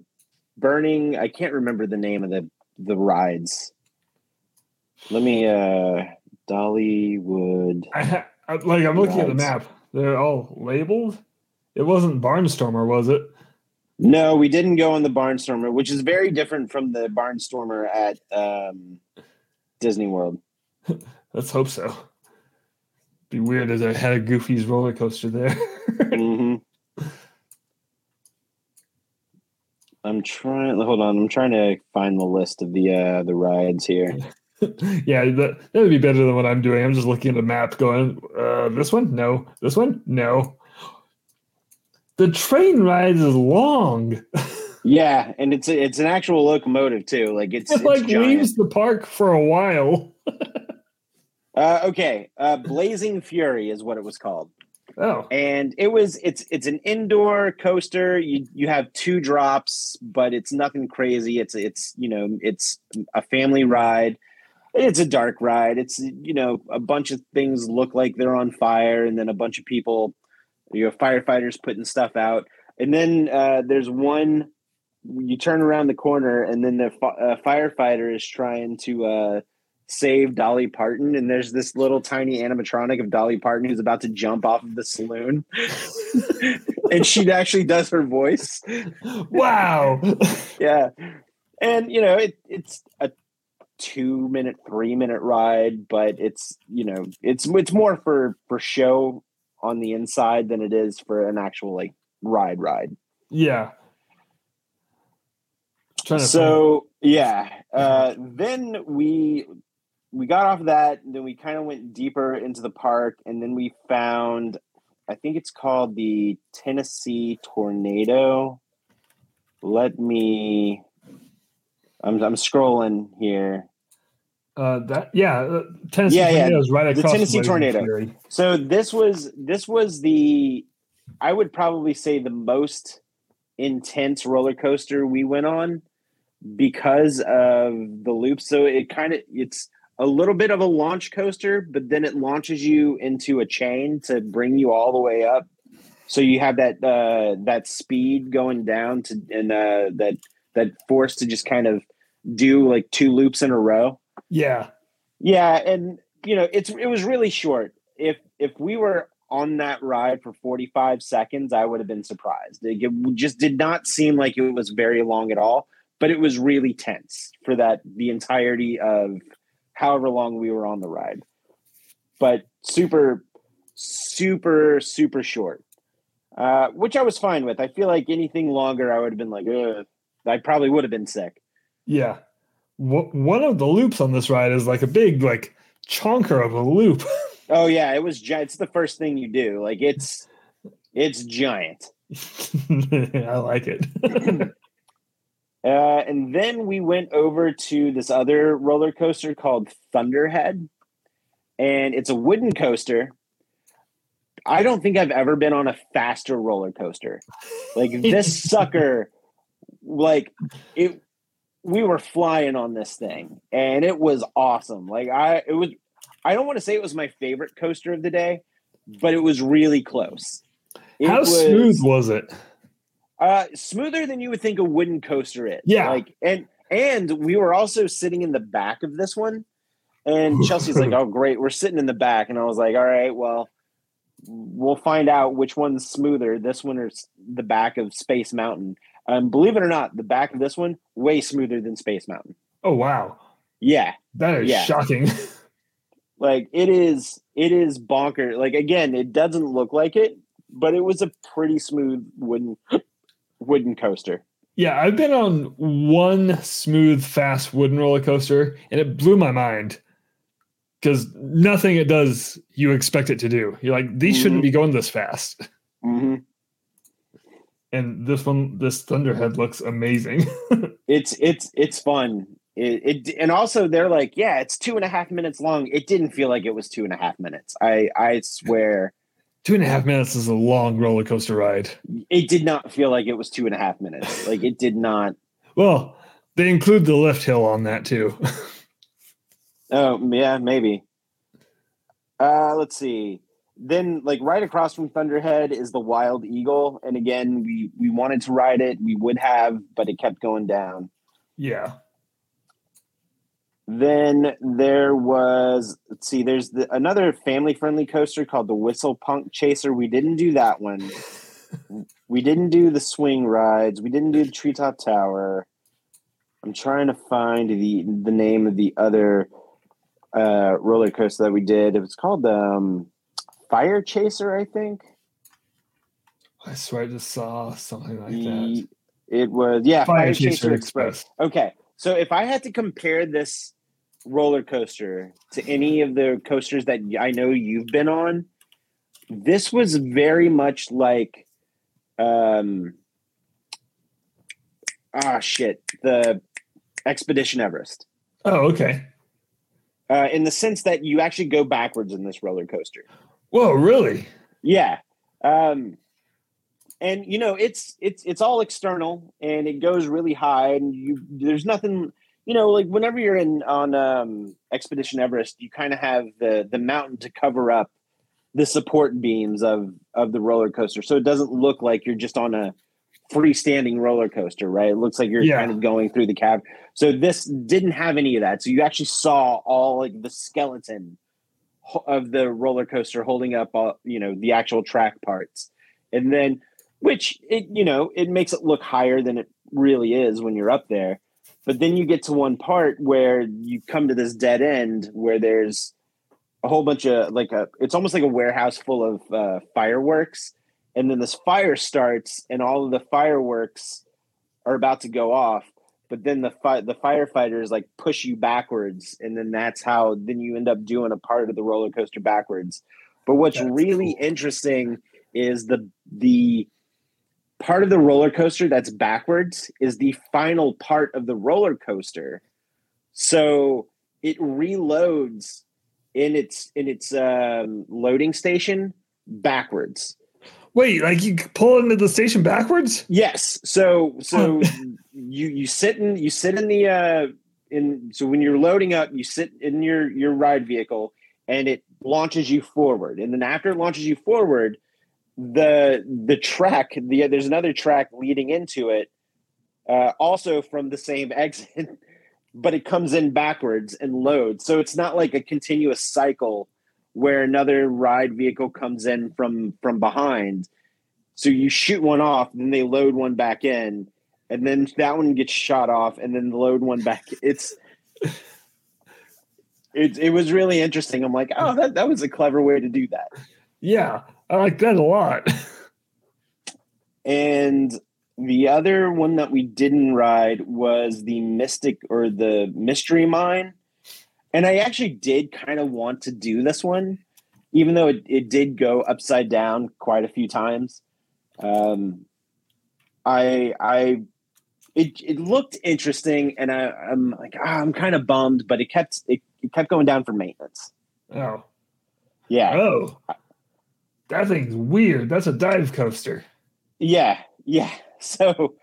Burning. I can't remember the name of the the rides. Let me uh Dollywood. I, I, like I'm looking rides. at the map. They're all labeled. It wasn't Barnstormer, was it? No, we didn't go on the Barnstormer, which is very different from the Barnstormer at um, Disney World. Let's hope so. Be weird as I had a Goofy's roller coaster there. mm-hmm. I'm trying. Hold on. I'm trying to find the list of the uh, the rides here. yeah, that would be better than what I'm doing. I'm just looking at the map, going, uh, "This one, no. This one, no." The train ride is long. Yeah, and it's it's an actual locomotive too. Like it's, it like giant. leaves the park for a while. uh, okay, uh, Blazing Fury is what it was called. Oh, and it was it's it's an indoor coaster. You you have two drops, but it's nothing crazy. It's it's you know it's a family ride. It's a dark ride. It's you know a bunch of things look like they're on fire, and then a bunch of people, you know, firefighters putting stuff out. And then uh, there's one you turn around the corner and then the uh, firefighter is trying to uh, save Dolly Parton, and there's this little tiny animatronic of Dolly Parton who's about to jump off of the saloon, and she actually does her voice. Wow! yeah, and you know it, it's a two minute, three minute ride, but it's you know it's it's more for for show on the inside than it is for an actual like ride ride. Yeah so yeah uh, then we we got off of that then we kind of went deeper into the park and then we found i think it's called the tennessee tornado let me i'm, I'm scrolling here uh, that yeah, uh, Tennessee yeah, tornado yeah. is right across the Tennessee tornado. So this was this was the I would probably say the most intense roller coaster we went on because of the loop. So it kind of it's a little bit of a launch coaster, but then it launches you into a chain to bring you all the way up. So you have that uh, that speed going down to and uh, that that force to just kind of do like two loops in a row. Yeah, yeah, and you know it's it was really short. If if we were on that ride for 45 seconds, I would have been surprised. It just did not seem like it was very long at all but it was really tense for that the entirety of however long we were on the ride. But super, super, super short, uh, which I was fine with. I feel like anything longer, I would have been like, Ugh. I probably would have been sick. Yeah. W- one of the loops on this ride is like a big like chonker of a loop. Oh yeah, it was. gi- It's the first thing you do. Like it's it's giant. I like it. Uh, and then we went over to this other roller coaster called Thunderhead, and it's a wooden coaster. I don't think I've ever been on a faster roller coaster. Like this sucker, like it. We were flying on this thing, and it was awesome. Like I, it was. I don't want to say it was my favorite coaster of the day, but it was really close. It How was- smooth was it? Uh, smoother than you would think a wooden coaster is. Yeah. Like and and we were also sitting in the back of this one, and Chelsea's like, "Oh, great, we're sitting in the back," and I was like, "All right, well, we'll find out which one's smoother, this one or the back of Space Mountain." Um, believe it or not, the back of this one way smoother than Space Mountain. Oh wow. Yeah, That is Yeah. shocking. like it is. It is bonker. Like again, it doesn't look like it, but it was a pretty smooth wooden wooden coaster. Yeah, I've been on one smooth, fast wooden roller coaster, and it blew my mind because nothing it does you expect it to do. You're like, these shouldn't Mhm. be going this fast. hmm And this one, this Thunderhead looks amazing. it's it's it's fun. It, it and also they're like, yeah, it's two and a half minutes long. It didn't feel like it was two and a half minutes. I I swear, Two and a half minutes is a long roller coaster ride. it did not feel like it was two and a half minutes. Like it did not. Well, they include the lift hill on that too. Oh yeah, maybe. Uh, let's see. Then, like right across from Thunderhead is the Wild Eagle, and again, we we wanted to ride it. We would have, but it kept going down. yeah. Then there was let's see, there's the, another family friendly coaster called the Whistle Punk Chaser. We didn't do that one. We didn't do the swing rides. We didn't do the Treetop Tower. I'm trying to find the the name of the other uh, roller coaster that we did. It was called um, Fire Chaser, I think. I swear I just saw something like that. It was yeah, Fire Fire, Chaser Chaser, Express. Express. Okay, so if I had to compare this roller coaster to any of the coasters that I know you've been on, this was very much like, um, ah, shit, the Expedition Everest, Oh, okay. uh, in the sense that you actually go backwards in this roller coaster. Whoa, really? Yeah. Um and you know it's it's it's all external and it goes really high and you there's nothing you know like whenever you're in on um expedition everest you kind of have the the mountain to cover up the support beams of of the roller coaster. So it doesn't look like you're just on a freestanding roller coaster right? It looks like you're Yeah. kind of going through the cab so this didn't have any of that. So you actually saw all like the skeleton of the roller coaster holding up all you know the actual track parts. And then which it you know it makes it look higher than it really is when you're up there. But then you get to one part where you come to this dead end where there's a whole bunch of like a it's almost like a warehouse full of uh, fireworks. And then this fire starts and all of the fireworks are about to go off but then the fi- the firefighters like push you backwards. And then that's how then you end up doing a part of the roller coaster backwards. But what's That's really cool. interesting is the the part of the roller coaster that's backwards is the final part of the roller coaster so it reloads in its in its um, loading station backwards Wait, like you pull into the station backwards? Yes. So so you you sit in you sit in the uh in so when you're loading up, you sit in your your ride vehicle and it launches you forward. And then after it launches you forward, the the track, the there's another track leading into it, uh, also from the same exit, but it comes in backwards and loads. So it's not like a continuous cycle where another ride vehicle comes in from from behind. So you shoot one off, then they load one back in, and then that one gets shot off, and then load one back. It's it, it was really interesting. I'm like, oh, that, that was a clever way to do that. Yeah, I like that a lot. And the other one that we didn't ride was the Mystic or the Mystery Mine. And I actually did kind of want to do this one, even though it, it did go upside down quite a few times. Um, I I it, it looked interesting, and I, I'm like ah, I'm kind of bummed, but it kept it, it kept going down for maintenance. Oh, Yeah, oh, that thing's weird. That's a dive coaster. yeah, yeah. So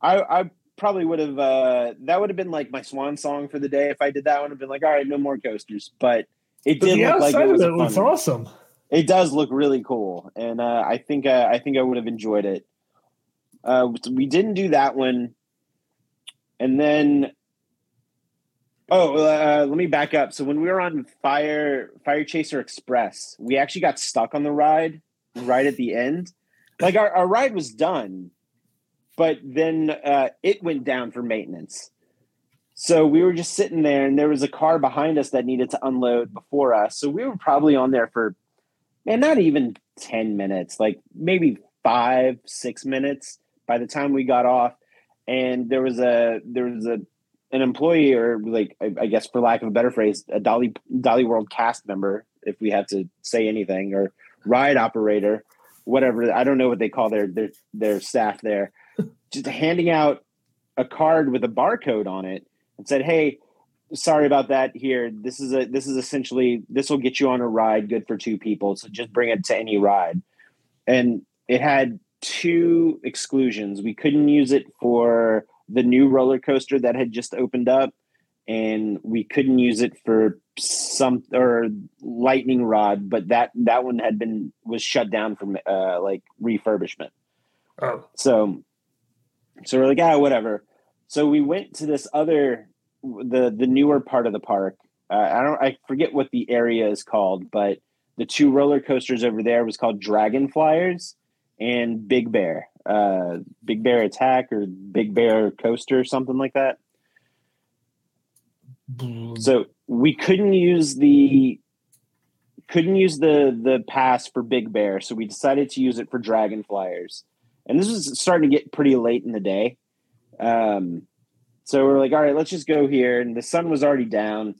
I I probably would have uh, that would have been like my swan song for the day if I did that one. I've been like, all right, no more coasters, but it But did look like it was it looks one. awesome. It does look really cool, and uh, I think uh, I think I would have enjoyed it. Uh, we didn't do that one, and then oh, uh, let me back up. So when we were on Fire Fire Chaser Express, we actually got stuck on the ride right at the end. Like our, our ride was done, but then uh, it went down for maintenance. So we were just sitting there, and there was a car behind us that needed to unload before us. So we were probably on there for man, not even 10 minutes, like maybe five, six minutes by the time we got off. And there was a, there was a, an employee or like, I, I guess for lack of a better phrase, a Dolly, Dolly World cast member, if we have to say anything or ride operator, whatever. I don't know what they call their, their, their staff there just handing out a card with a barcode on it and said, Hey, sorry about that here this is a this is essentially this will get you on a ride good for two people so just bring it to any ride and it had two exclusions we couldn't use it for the new roller coaster that had just opened up and we couldn't use it for some or lightning rod but that that one had been was shut down from uh like refurbishment Oh, so, so we're like, ah, whatever. So we went to this other, the the newer part of the park. Uh, I don't, I forget what the area is called, but the two roller coasters over there was called Dragon Flyers and Big Bear, uh, Big Bear Attack or Big Bear Coaster or something like that. So we couldn't use the couldn't use the the pass for Big Bear, so we decided to use it for Dragon Flyers. And this was starting to get pretty late in the day. Um, so we're like, all right, let's just go here. And the sun was already down.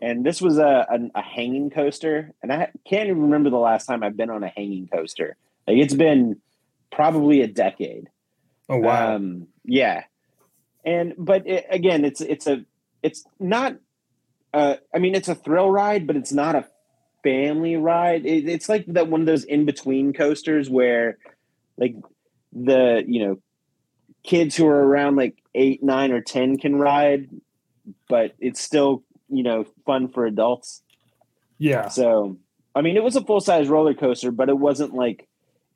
And this was a, a, a hanging coaster. And I can't even remember the last time I've been on a hanging coaster. Like it's been probably a decade. oh wow. Um, yeah, and but it, again, it's it's a it's not. Uh, I mean, it's a thrill ride, but it's not a family ride. It, it's like that one of those in between coasters where, like, the you know, kids who are around like eight, nine, or ten can ride, but it's still you know fun for adults. yeah. So, I mean, it was a full size roller coaster, but it wasn't like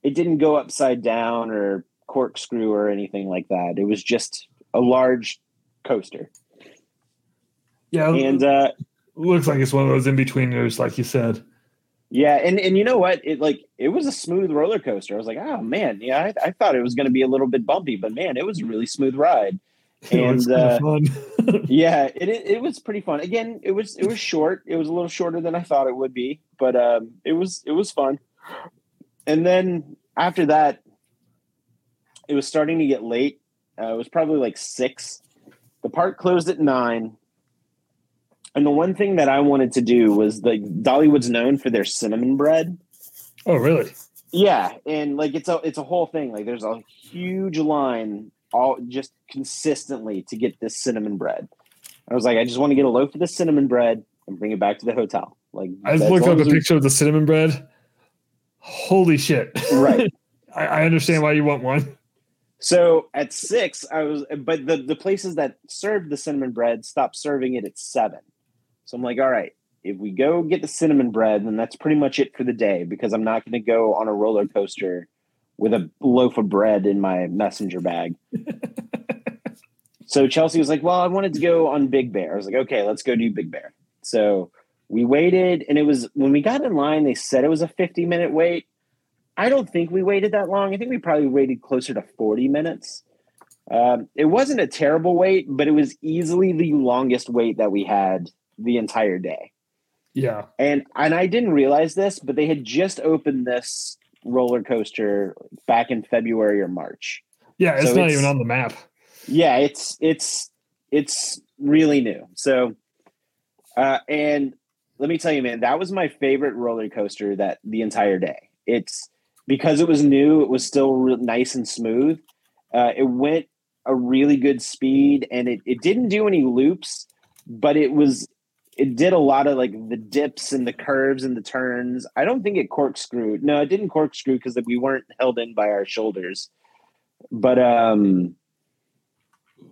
it didn't go upside down or corkscrew or anything like that. It was just a large coaster. Yeah. And uh, looks like it's one of those in betweeners, like you said. yeah, and and you know what? It like it was a smooth roller coaster. I was like, oh man, yeah, I, I thought it was going to be a little bit bumpy, but man, it was a really smooth ride. And, uh, fun. Yeah, it, it it was pretty fun. Again, it was it was short. It was a little shorter than I thought it would be, but um, it was it was fun. And then after that, it was starting to get late. Uh, it was probably like six. The park closed at nine. And the one thing that I wanted to do was the Dollywood's known for their cinnamon bread. oh, really? Yeah, and like it's a it's a whole thing. Like there's a huge line all just consistently to get this cinnamon bread. I was like, I just want to get a loaf of this cinnamon bread and bring it back to the hotel. Like I as looked up a picture of the cinnamon bread. Holy shit! Right. I, I understand why you want one. So at six, I was, but the the places that served the cinnamon bread stopped serving it at seven. So I'm like, all right, if we go get the cinnamon bread, then that's pretty much it for the day because I'm not going to go on a roller coaster with a loaf of bread in my messenger bag. so Chelsea was like, well, I wanted to go on Big Bear. I was like, okay, let's go do Big Bear. So we waited, and it was when we got in line, they said it was a 50 minute wait. I don't think we waited that long. I think we probably waited closer to 40 minutes. Um, it wasn't a terrible wait, but it was easily the longest wait that we had the entire day. Yeah. And and I didn't realize this, but they had just opened this roller coaster back in February or March. Yeah, it's So not it's- even on the map. Yeah, it's it's it's really new. So, uh, and let me tell you, man, that was my favorite roller coaster that the entire day. It's because it was new. It was still real nice and smooth. Uh, it went a really good speed, and it it didn't do any loops, but it was it did a lot of like the dips and the curves and the turns. I don't think it corkscrewed. No, it didn't corkscrew because we weren't held in by our shoulders. But um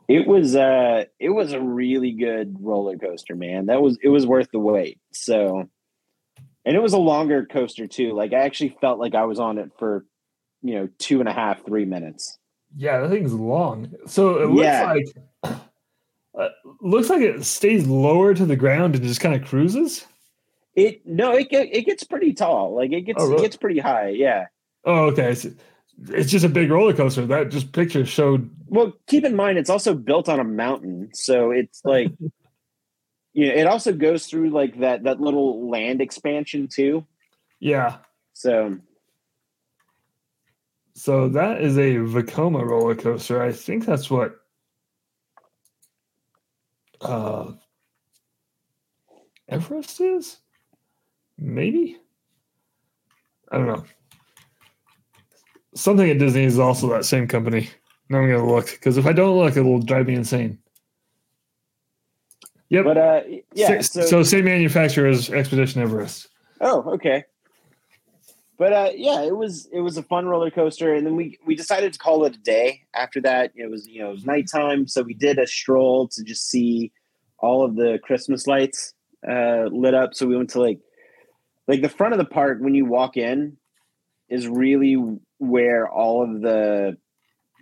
it was uh it was a really good roller coaster, man. That was it was worth the wait. So and it was a longer coaster too. Like I actually felt like I was on it for you know two and a half, three minutes. Yeah, that thing's long. So it looks Yeah. like uh, looks like it stays lower to the ground and just kind of cruises. It no, it it gets pretty tall. Like it gets Oh, really? it gets pretty high. Yeah. Oh, okay. It's, just a big roller coaster. That just picture showed. Well, keep in mind it's also built on a mountain, so it's like you know, it also goes through like that that little land expansion too. Yeah. So So that is a Vekoma roller coaster. I think that's what. Uh, Everest is. Maybe. I don't know. Something at Disney is also that same company. Now I'm gonna look because if I don't look, it'll drive me insane. Yep. but uh yeah, Sa- so, same manufacturer as Expedition Everest. Oh, okay. But uh, yeah, it was it was a fun roller coaster, and then we we decided to call it a day. After that, it was you know it was nighttime, so we did a stroll to just see all of the Christmas lights uh, lit up. So we went to like like the front of the park when you walk in is really where all of the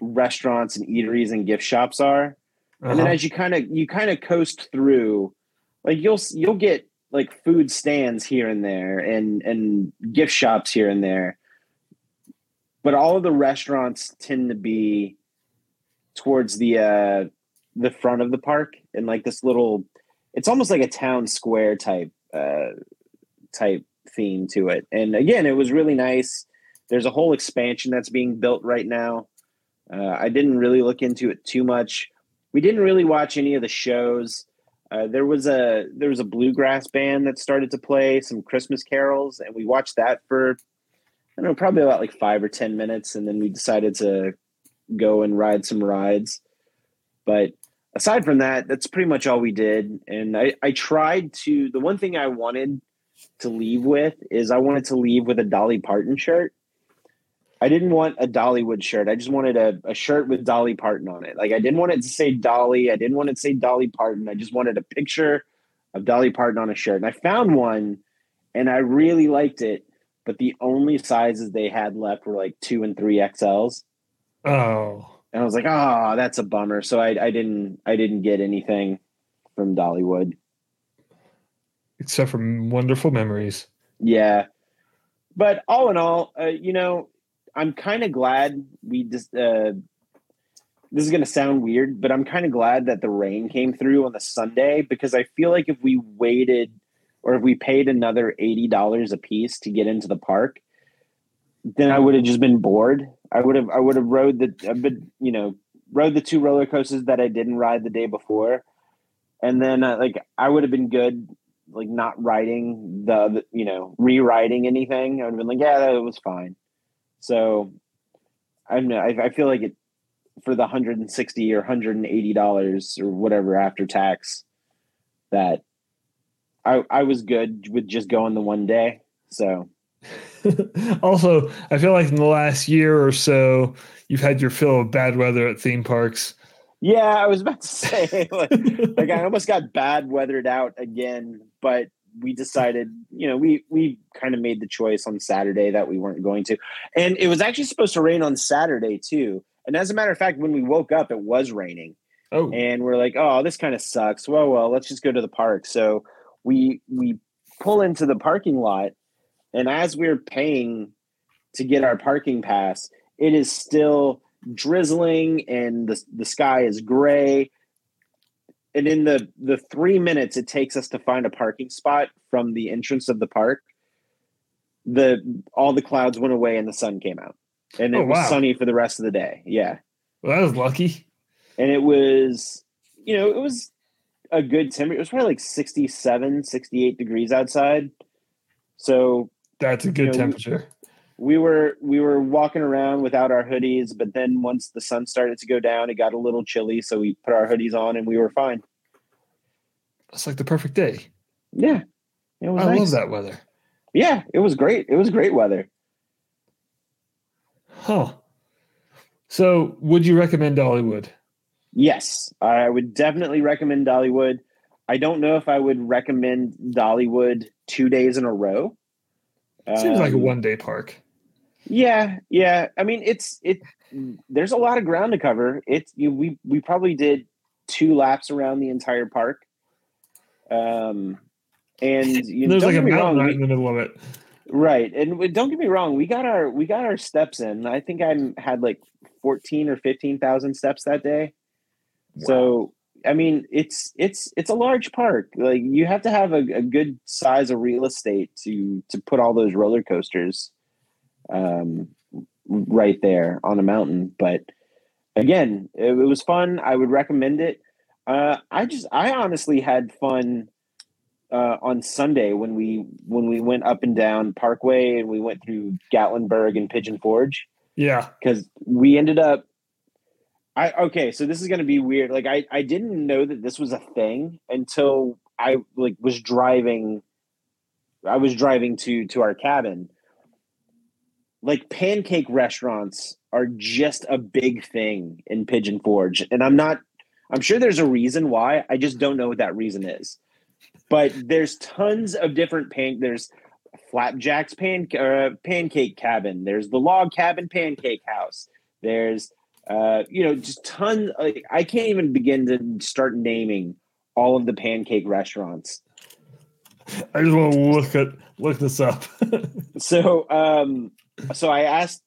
restaurants and eateries and gift shops are. And then Uh-huh. as you kind of you kind of coast through like you'll you'll get like food stands here and there and and gift shops here and there. But all of the restaurants tend to be towards the uh the front of the park and like this little it's almost like a town square type uh type theme to it. And again it was really nice there's a whole expansion that's being built right now uh, i didn't really look into it too much we didn't really watch any of the shows. Uh, there was a there was a bluegrass band that started to play some Christmas carols, and we watched that for I don't know, probably about like five or ten minutes, and then we decided to go and ride some rides. But aside from that, that's pretty much all we did. And I, I tried to the one thing I wanted to leave with is I wanted to leave with a Dolly Parton shirt. I didn't want a Dollywood shirt. I just wanted a, a shirt with Dolly Parton on it. Like I didn't want it to say Dolly. I didn't want it to say Dolly Parton. I just wanted a picture of Dolly Parton on a shirt. And I found one and I really liked it. But the only sizes they had left were like two and three XLs. Oh, And I was like, oh, that's a bummer. So I, I didn't I didn't get anything from Dollywood. except for wonderful memories. Yeah. But all in all, uh, you know, I'm kind of glad we just. Uh, this is going to sound weird, but I'm kind of glad that the rain came through on the Sunday because I feel like if we waited or if we paid another eighty dollars a piece to get into the park, then I would have just been bored. I would have I would have rode the I've been, you know rode the two roller coasters that I didn't ride the day before, and then uh, like I would have been good like not writing the, the you know rewriting anything. I would have been like yeah that was fine. So I don't know. I, I feel like it for the hundred and sixty or hundred and eighty dollars or whatever after tax that I I was good with just going the one day. So also, I feel like in the last year or so, you've had your fill of bad weather at theme parks. yeah, I was about to say like, like I almost got bad weathered out again, but we decided, you know, we we kind of made the choice on Saturday that we weren't going to. And it was actually supposed to rain on Saturday too. And as a matter of fact, when we woke up, it was raining. oh, and we're like, oh, this kind of sucks. Well, well, let's just go to the park. So we we pull into the parking lot, and as we're paying to get our parking pass, it is still drizzling, and the the sky is gray. And in the the three minutes it takes us to find a parking spot from the entrance of the park, the all the clouds went away and the sun came out, and it Oh, was sunny for the rest of the day. Yeah. Well, that was lucky. and it was you know it was a good temperature it was probably like 67 68 degrees outside so That's a good You know, temperature. We were we were walking around without our hoodies but then once the sun started to go down it got a little chilly so we put our hoodies on and we were fine It's like the perfect day. yeah it was I nice. love that weather. yeah it was great it was great weather Huh. So, would you recommend Dollywood? yes i would definitely recommend dollywood i don't know if i would recommend dollywood two days in a row Seems like a Um, one day park. Yeah, yeah. I mean, it's it. There's a lot of ground to cover. It's you. We we probably did two laps around the entire park. Um, and you There's like a mountain wrong, right in the middle of it. right? And don't get me wrong. We got our we got our steps in. I think I had like fourteen or fifteen thousand steps that day. So I mean, it's it's it's a large park. Like you have to have a, a good size of real estate to to put all those roller coasters, um, right there on a mountain. But again, it, it was fun. I would recommend it. Uh, I just I honestly had fun uh, on Sunday when we when we went up and down Parkway and we went through Gatlinburg and Pigeon Forge Yeah. because we ended up i okay so this is going to be weird like i i didn't know that this was a thing until i like was driving i was driving to to our cabin like pancake restaurants are just a big thing in pigeon forge and i'm not i'm sure there's a reason why i just don't know what that reason is but there's tons of different pan there's flapjack's pan uh, pancake cabin there's the log cabin pancake house there's uh you know just tons. like i can't even begin to start naming all of the pancake restaurants I just want to look at look this up. so um so i asked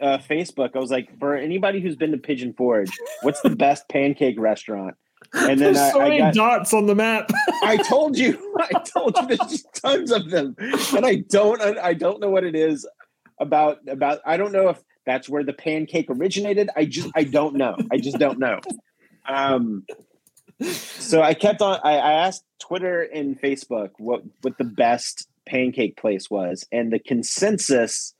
uh facebook i was like for anybody who's been to pigeon forge what's the best pancake restaurant and then There's I, so I many got dots on the map. I told you, I told you, there's just tons of them, and I don't, I don't know what it is about. About I don't know if that's where the pancake originated. I just, I don't know. I just don't know. Um, so I kept on. I, I asked Twitter and Facebook what what the best pancake place was, and the consensus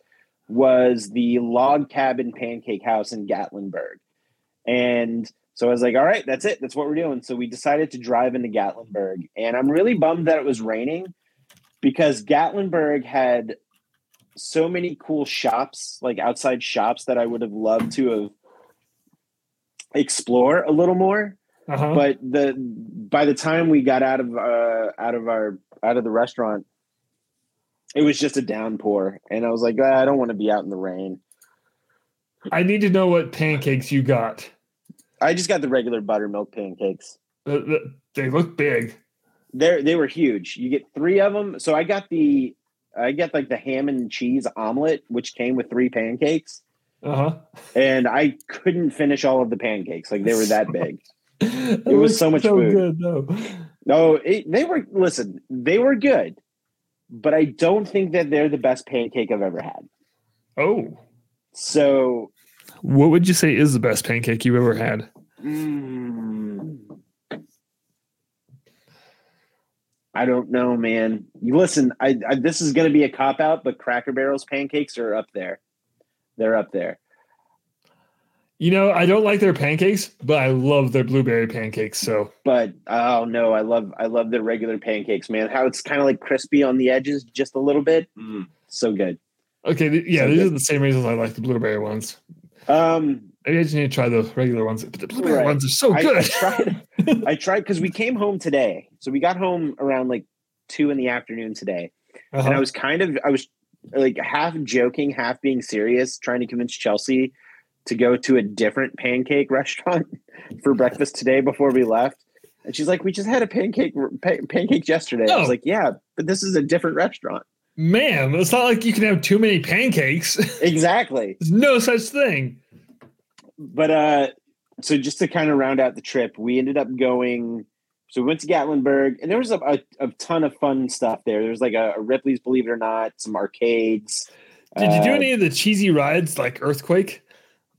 was the Log Cabin Pancake House in Gatlinburg, and so I was like, all right, that's it. That's what we're doing. So we decided to drive into Gatlinburg. And I'm really bummed that it was raining because Gatlinburg had so many cool shops, like outside shops that I would have loved to have explore a little more. Uh-huh. But the by the time we got out of uh out of our out of the restaurant, it was just a downpour. And I was like, "Ah, I don't want to be out in the rain. I need to know what pancakes you got. I just got the regular buttermilk pancakes. They look big. They they were huge. You get three of them. So I got the I got like the ham and cheese omelet, which came with three pancakes, Uh huh. and I couldn't finish all of the pancakes. Like they were that big. It was so much food. good though. No, it, they were. Listen, they were good, but I don't think that they're the best pancake I've ever had. Oh, So what would you say is the best pancake you've ever had? mm, I don't know, man. You listen. I, I this is going to be a cop out, but Cracker Barrel's pancakes are up there. They're up there. You know, I don't like their pancakes, but I love their blueberry pancakes. So But oh no, I love I love the regular pancakes, man. How it's kind of like crispy on the edges, just a little bit. Mm, so good. okay, th- yeah, So these good. are the same reasons I like the blueberry ones. Um, Maybe I just need to try the regular ones, but the blueberry Right. ones are so I, I good. tried. I tried because we came home today, so we got home around like two in the afternoon today, and I Uh-huh. was kind of I was like half joking, half being serious, trying to convince Chelsea to go to a different pancake restaurant for breakfast today before we left. And she's like, "We just had a pancake pa- pancakes yesterday." I was Oh. like, "Yeah, but this is a different restaurant." Man, it's not like you can have too many pancakes. Exactly. There's no such thing. but uh so just to kind of round out the trip we ended up going so we went to gatlinburg and there was a, a, a ton of fun stuff there there was like a, a ripley's believe it or not some arcades Did you do Uh, any of the cheesy rides like Earthquake?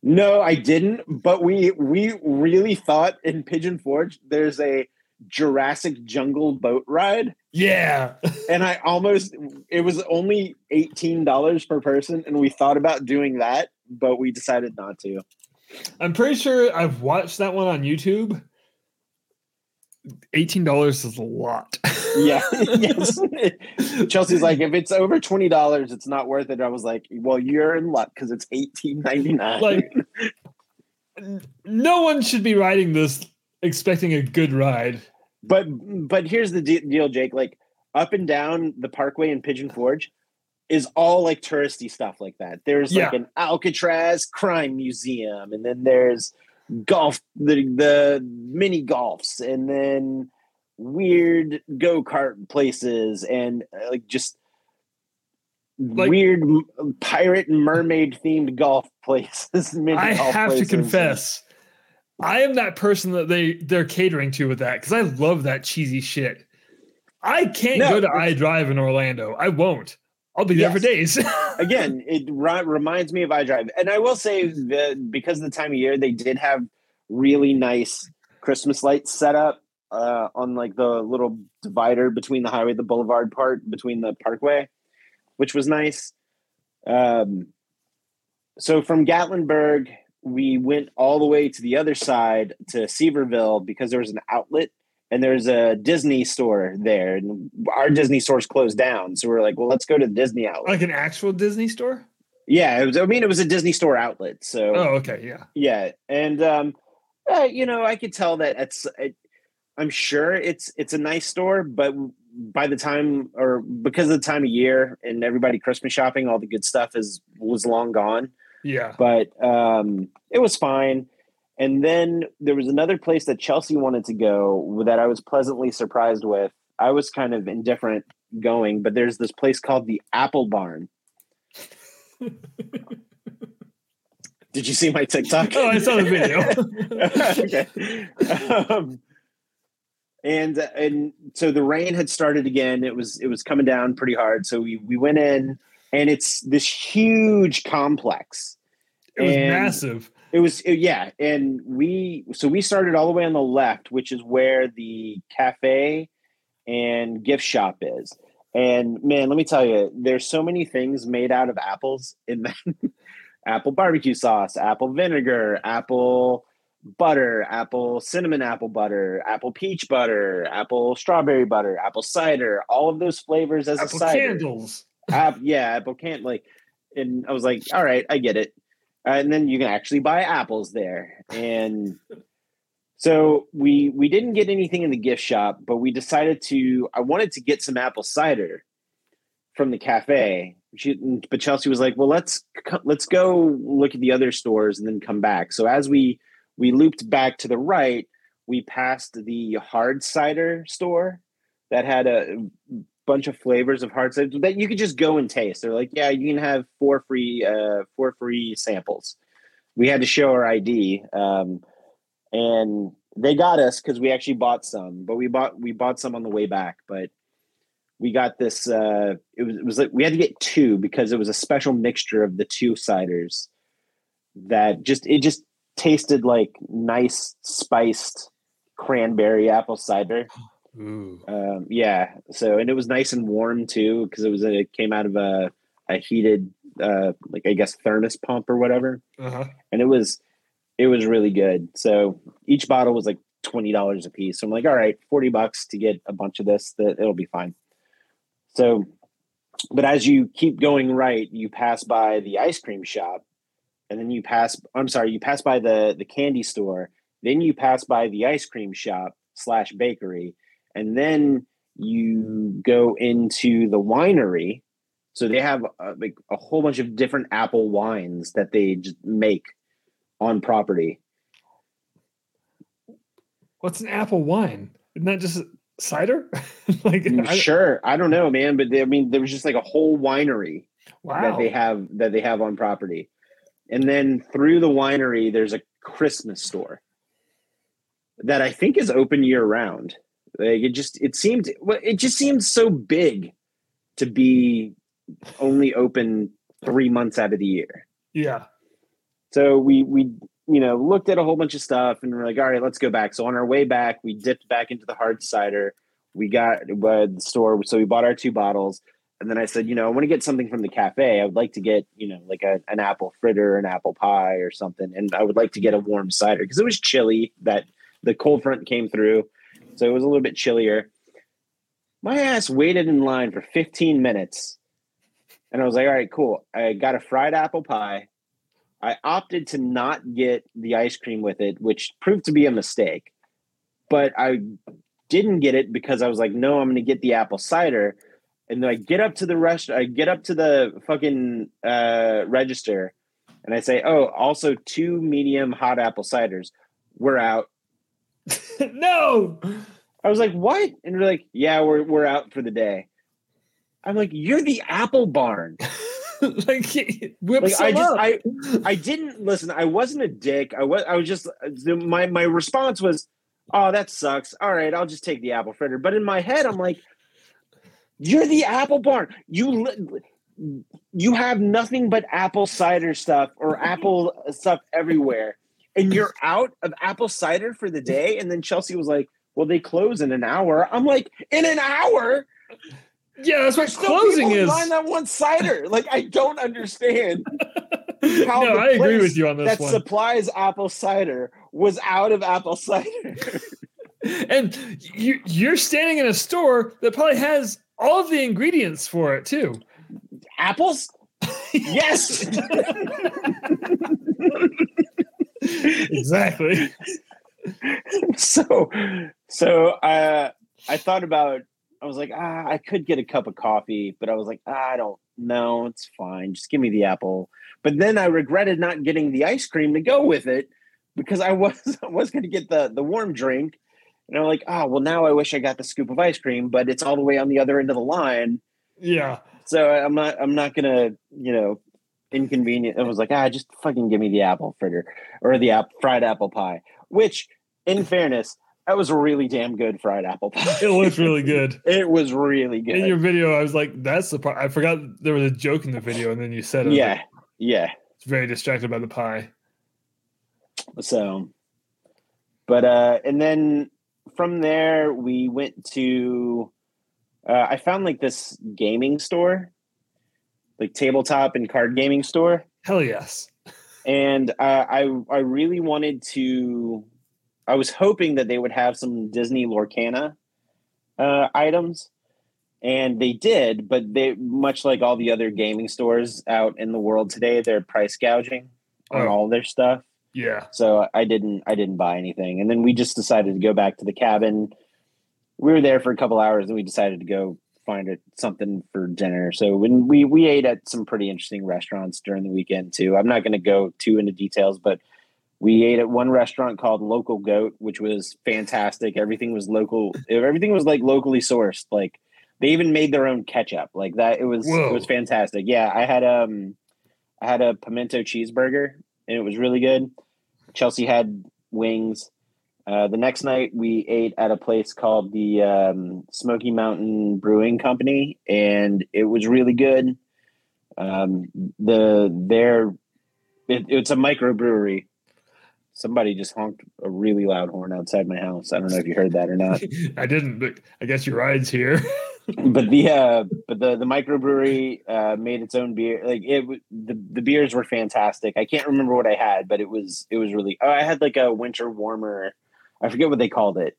No, I didn't. But we we really thought in Pigeon Forge there's a Jurassic Jungle boat ride, Yeah. and I almost it was only eighteen dollars per person, and we thought about doing that, but we decided not to. I'm pretty sure I've watched that one on YouTube. $18 is a lot. Yeah, yes. Chelsea's like, if it's over twenty dollars, it's not worth it. I was like, well, you're in luck because it's eighteen ninety nine. like no one should be riding this expecting a good ride. But but here's the de- deal, Jake. Like up and down the Parkway in Pigeon Forge is all like touristy stuff like that. There's like Yeah. an Alcatraz crime museum, and then there's golf the the mini golfs, and then weird go kart places, and uh, like just Like- weird m- pirate mermaid themed golf places. mini I golf have to confess, I am that person that they they're catering to with that because I love that cheesy shit. I can't No, go to iDrive in Orlando. I won't. I'll be there for days. again, it ri- reminds me of iDrive, and I will say that because of the time of year, they did have really nice Christmas lights set up uh, on like the little divider between the highway, the boulevard part between the parkway, which was nice. Um, so from Gatlinburg, we went all the way to the other side to Sevierville because there was an outlet and there's a Disney store there, and our Disney store's closed down. So we're like, well, let's go to the Disney outlet. like an actual Disney store? Yeah, it was. I mean, it was a Disney store outlet. So Oh, okay, yeah. yeah, and um, uh, you know, I could tell that it's. It, I'm sure it's it's a nice store, but by the time or because of the time of year and everybody Christmas shopping, all the good stuff is was long gone. Yeah. But um, it was fine. And then there was another place that Chelsea wanted to go that I was pleasantly surprised with. I was kind of indifferent going, but there's this place called the Apple Barn. Did you see my TikTok? Oh, I saw the video. okay. Um, and and so the rain had started again. It was it was coming down pretty hard. So we we went in, and it's this huge complex. It was And- massive. It was yeah, and we so we started all the way on the left, which is where the cafe and gift shop is. And man, let me tell you, there's so many things made out of apples in that apple barbecue sauce, apple vinegar, apple butter, apple cinnamon apple butter, apple peach butter, apple strawberry butter, apple cider, all of those flavors as Apple a cider candles. app, yeah, Apple can't like, and I was like, all right, I get it. And then you can actually buy apples there, and so we we didn't get anything in the gift shop, but we decided to. I wanted to get some apple cider from the cafe. She, but Chelsea was like, well, let's let's go look at the other stores and then come back. So as we we looped back to the right, we passed the hard cider store that had a bunch of flavors of hard cider that you could just go and taste. They're like, yeah, you can have four free uh four free samples. We had to show our ID. Um and they got us because we actually bought some, but we bought we bought some on the way back. But we got this uh it was it was like we had to get two because it was a special mixture of the two ciders that just it just tasted like nice spiced cranberry apple cider. Um, yeah. So and it was nice and warm too because it was a, it came out of a a heated uh like I guess thermos pump or whatever, Uh-huh. and it was it was really good. So each bottle was like twenty dollars a piece. So I'm like, all right, forty bucks to get a bunch of this. That it'll be fine. So, but as you keep going right, you pass by the ice cream shop, and then you pass. I'm sorry, you pass by the the candy store. Then you pass by the ice cream shop slash bakery, and then you go into the winery. So they have uh, like a whole bunch of different apple wines that they just make on property. What's an apple wine? Isn't that just cider? like I- sure, I don't know, man, but they, I mean, there was just like a whole winery wow. that they have that they have on property, and then through the winery, there's a Christmas store that I think is open year round. Like it just it seemed well, it just seemed so big to be only open three months out of the year. yeah. So we we you know looked at a whole bunch of stuff and we're like, all right, let's go back. So on our way back, we dipped back into the hard cider. We got uh, the store, so we bought our two bottles. And then I said, you know, I want to get something from the cafe. I would like to get, you know, like a, an apple fritter, an apple pie, or something. And I would like to get a warm cider because it was chilly. That the cold front came through, so it was a little bit chillier. My ass waited in line for 15 minutes, and I was like, all right, cool. I got a fried apple pie. I opted to not get the ice cream with it, which proved to be a mistake. But I didn't get it because I was like, no, I'm going to get the apple cider and then I get up to the rush. I get up to the fucking uh, register, and I say, "Oh, also two medium hot apple ciders. We're out." no, I was like, "What?" And they're like, "Yeah, we're we're out for the day." I'm like, "You're the Apple Barn." like, like I just up. I I didn't listen. I wasn't a dick. I was I was just my my response was, "Oh, that sucks. All right, I'll just take the apple fritter." But in my head, I'm like you're the apple barn. You you have nothing but apple cider stuff or apple stuff everywhere, and you're out of apple cider for the day. And then Chelsea was like, "Well, they close in an hour." I'm like, "In an hour." Yeah, that's what closing is. Find that one cider. Like I don't understand. How no, I agree with you on this that one. supplies apple cider was out of apple cider. and you, you're standing in a store that probably has all of the ingredients for it too. Apples? yes. Exactly. So so uh I thought about I was like, ah, I could get a cup of coffee, but I was like, ah, I don't know, it's fine. Just give me the apple. But then I regretted not getting the ice cream to go with it because I was I was going to get the the warm drink and I'm like, oh, well, now I wish I got the scoop of ice cream, but it's all the way on the other end of the line. Yeah. So I'm not, I'm not gonna, you know, inconvenient. It was like, ah, just fucking give me the apple fritter or the app, fried apple pie. Which, in fairness, that was really damn good fried apple pie. It looks really good. it was really good. In your video, I was like, that's the part. I forgot there was a joke in the video, and then you said it. Yeah. Yeah. It's very distracted by the pie. So, but, uh, and then from there, we went to. Uh, I found like this gaming store, like tabletop and card gaming store. Hell yes. And uh, I I really wanted to. I was hoping that they would have some Disney Lorcana uh, items, and they did. But they, much like all the other gaming stores out in the world today, they're price gouging on oh. all their stuff. Yeah. So I didn't I didn't buy anything. And then we just decided to go back to the cabin. We were there for a couple hours and we decided to go find it something for dinner. So when we we ate at some pretty interesting restaurants during the weekend too. I'm not going to go too into details, but we ate at one restaurant called Local Goat, which was fantastic. Everything was local. Everything was like locally sourced. Like they even made their own ketchup. Like that. It was Whoa. it was fantastic. Yeah, I had um I had a pimento cheeseburger and it was really good. Chelsea had wings. Uh, the next night, we ate at a place called the um, Smoky Mountain Brewing Company, and it was really good. Um, the their it, it's a microbrewery. Somebody just honked a really loud horn outside my house. I don't know if you heard that or not. I didn't, but I guess your ride's here. but the uh, but the the microbrewery uh, made its own beer. Like it, the the beers were fantastic. I can't remember what I had, but it was it was really. Oh, I had like a winter warmer. I forget what they called it,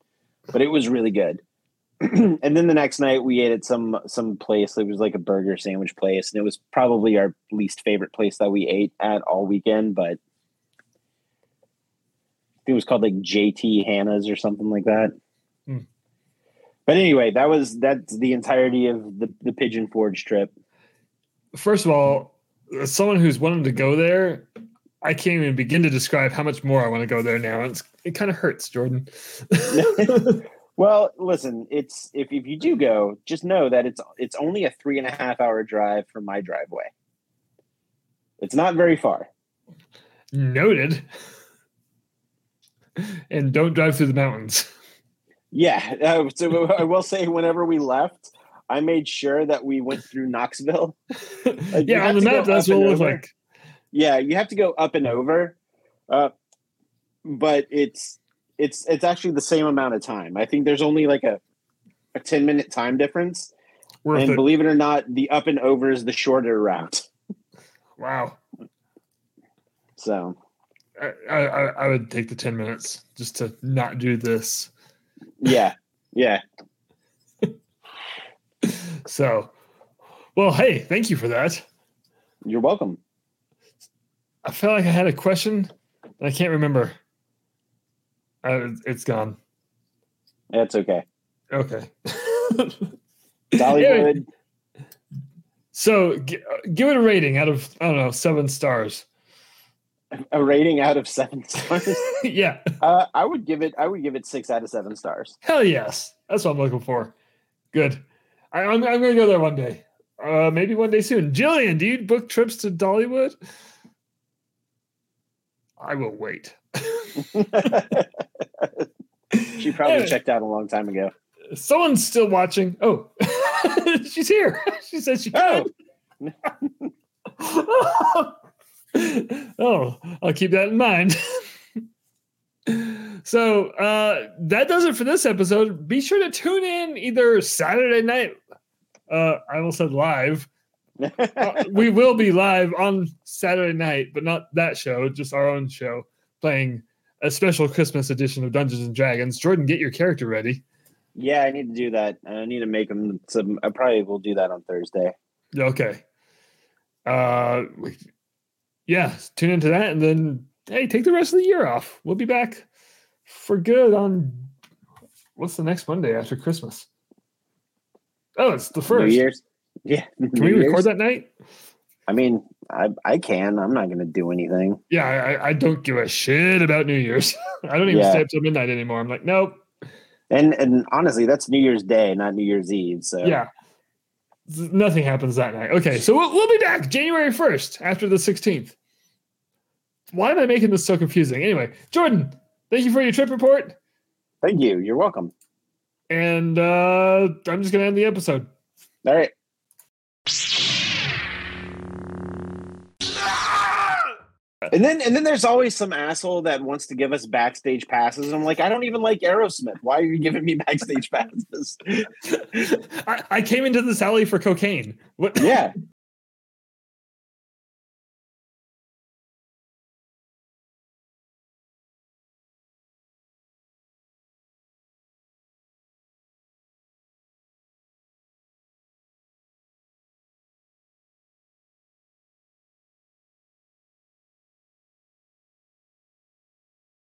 but it was really good. and then the next night we ate at some some place. It was like a burger sandwich place, and it was probably our least favorite place that we ate at all weekend. But it was called like JT Hannah's or something like that. Hmm. But anyway, that was that's the entirety of the, the Pigeon Forge trip. First of all, as someone who's wanted to go there, I can't even begin to describe how much more I want to go there now. It's, it kind of hurts, Jordan. well, listen, it's if, if you do go, just know that it's it's only a three and a half hour drive from my driveway. It's not very far. Noted. And don't drive through the mountains. Yeah. Uh, so I will say, whenever we left, I made sure that we went through Knoxville. Like, yeah, on the map, that's what it looked like. Yeah, you have to go up and over, uh, but it's it's it's actually the same amount of time. I think there's only like a a ten minute time difference, Worth and it. believe it or not, the up and over is the shorter route. Wow. So I, I, I would take the 10 minutes just to not do this. yeah, yeah. So, well, hey, thank you for that. You're welcome. I felt like I had a question, and I can't remember. Uh, it's gone. That's okay. Okay. Dollywood. so, g- give it a rating out of I don't know seven stars. a rating out of seven stars. yeah, uh, I would give it. I would give it six out of seven stars. hell yes. That's what I'm looking for. Good. I, I'm I'm gonna go there one day. Uh, maybe one day soon. Jillian, do you book trips to Dollywood? I will wait. she probably checked out a long time ago. Someone's still watching. Oh, she's here. She says she can. oh, I'll keep that in mind. so uh, that does it for this episode. Be sure to tune in either Saturday night. Uh, I almost said live. Uh, we will be live on Saturday night, but not that show, just our own show, playing a special Christmas edition of Dungeons and Dragons. Jordan, get your character ready. yeah, I need to do that. I need to make them some. I probably will do that on Thursday. Okay. Uh, yeah, tune into that, and then hey, take the rest of the year off. We'll be back for good on what's the next Monday after Christmas? Oh, it's the New first. Year's. Yeah. Can we record that night? I mean, I I can. I'm not going to do anything. Yeah, I, I- don't give a shit about New Year's. I don't even Yeah. stay up till midnight anymore. I'm like, nope. And and honestly, that's New Year's Day, not New Year's Eve. So Yeah. Nothing happens that night. Okay, so we'll, we'll be back January 1st after the 16th. Why am I making this so confusing? Anyway, Jordan, thank you for your trip report. Thank you. You're welcome. And uh, I'm just going to end the episode. All right. And then and then there's always some asshole that wants to give us backstage passes. I'm like, I don't even like Aerosmith. Why are you giving me backstage passes? I, I came into this alley for cocaine. What? yeah.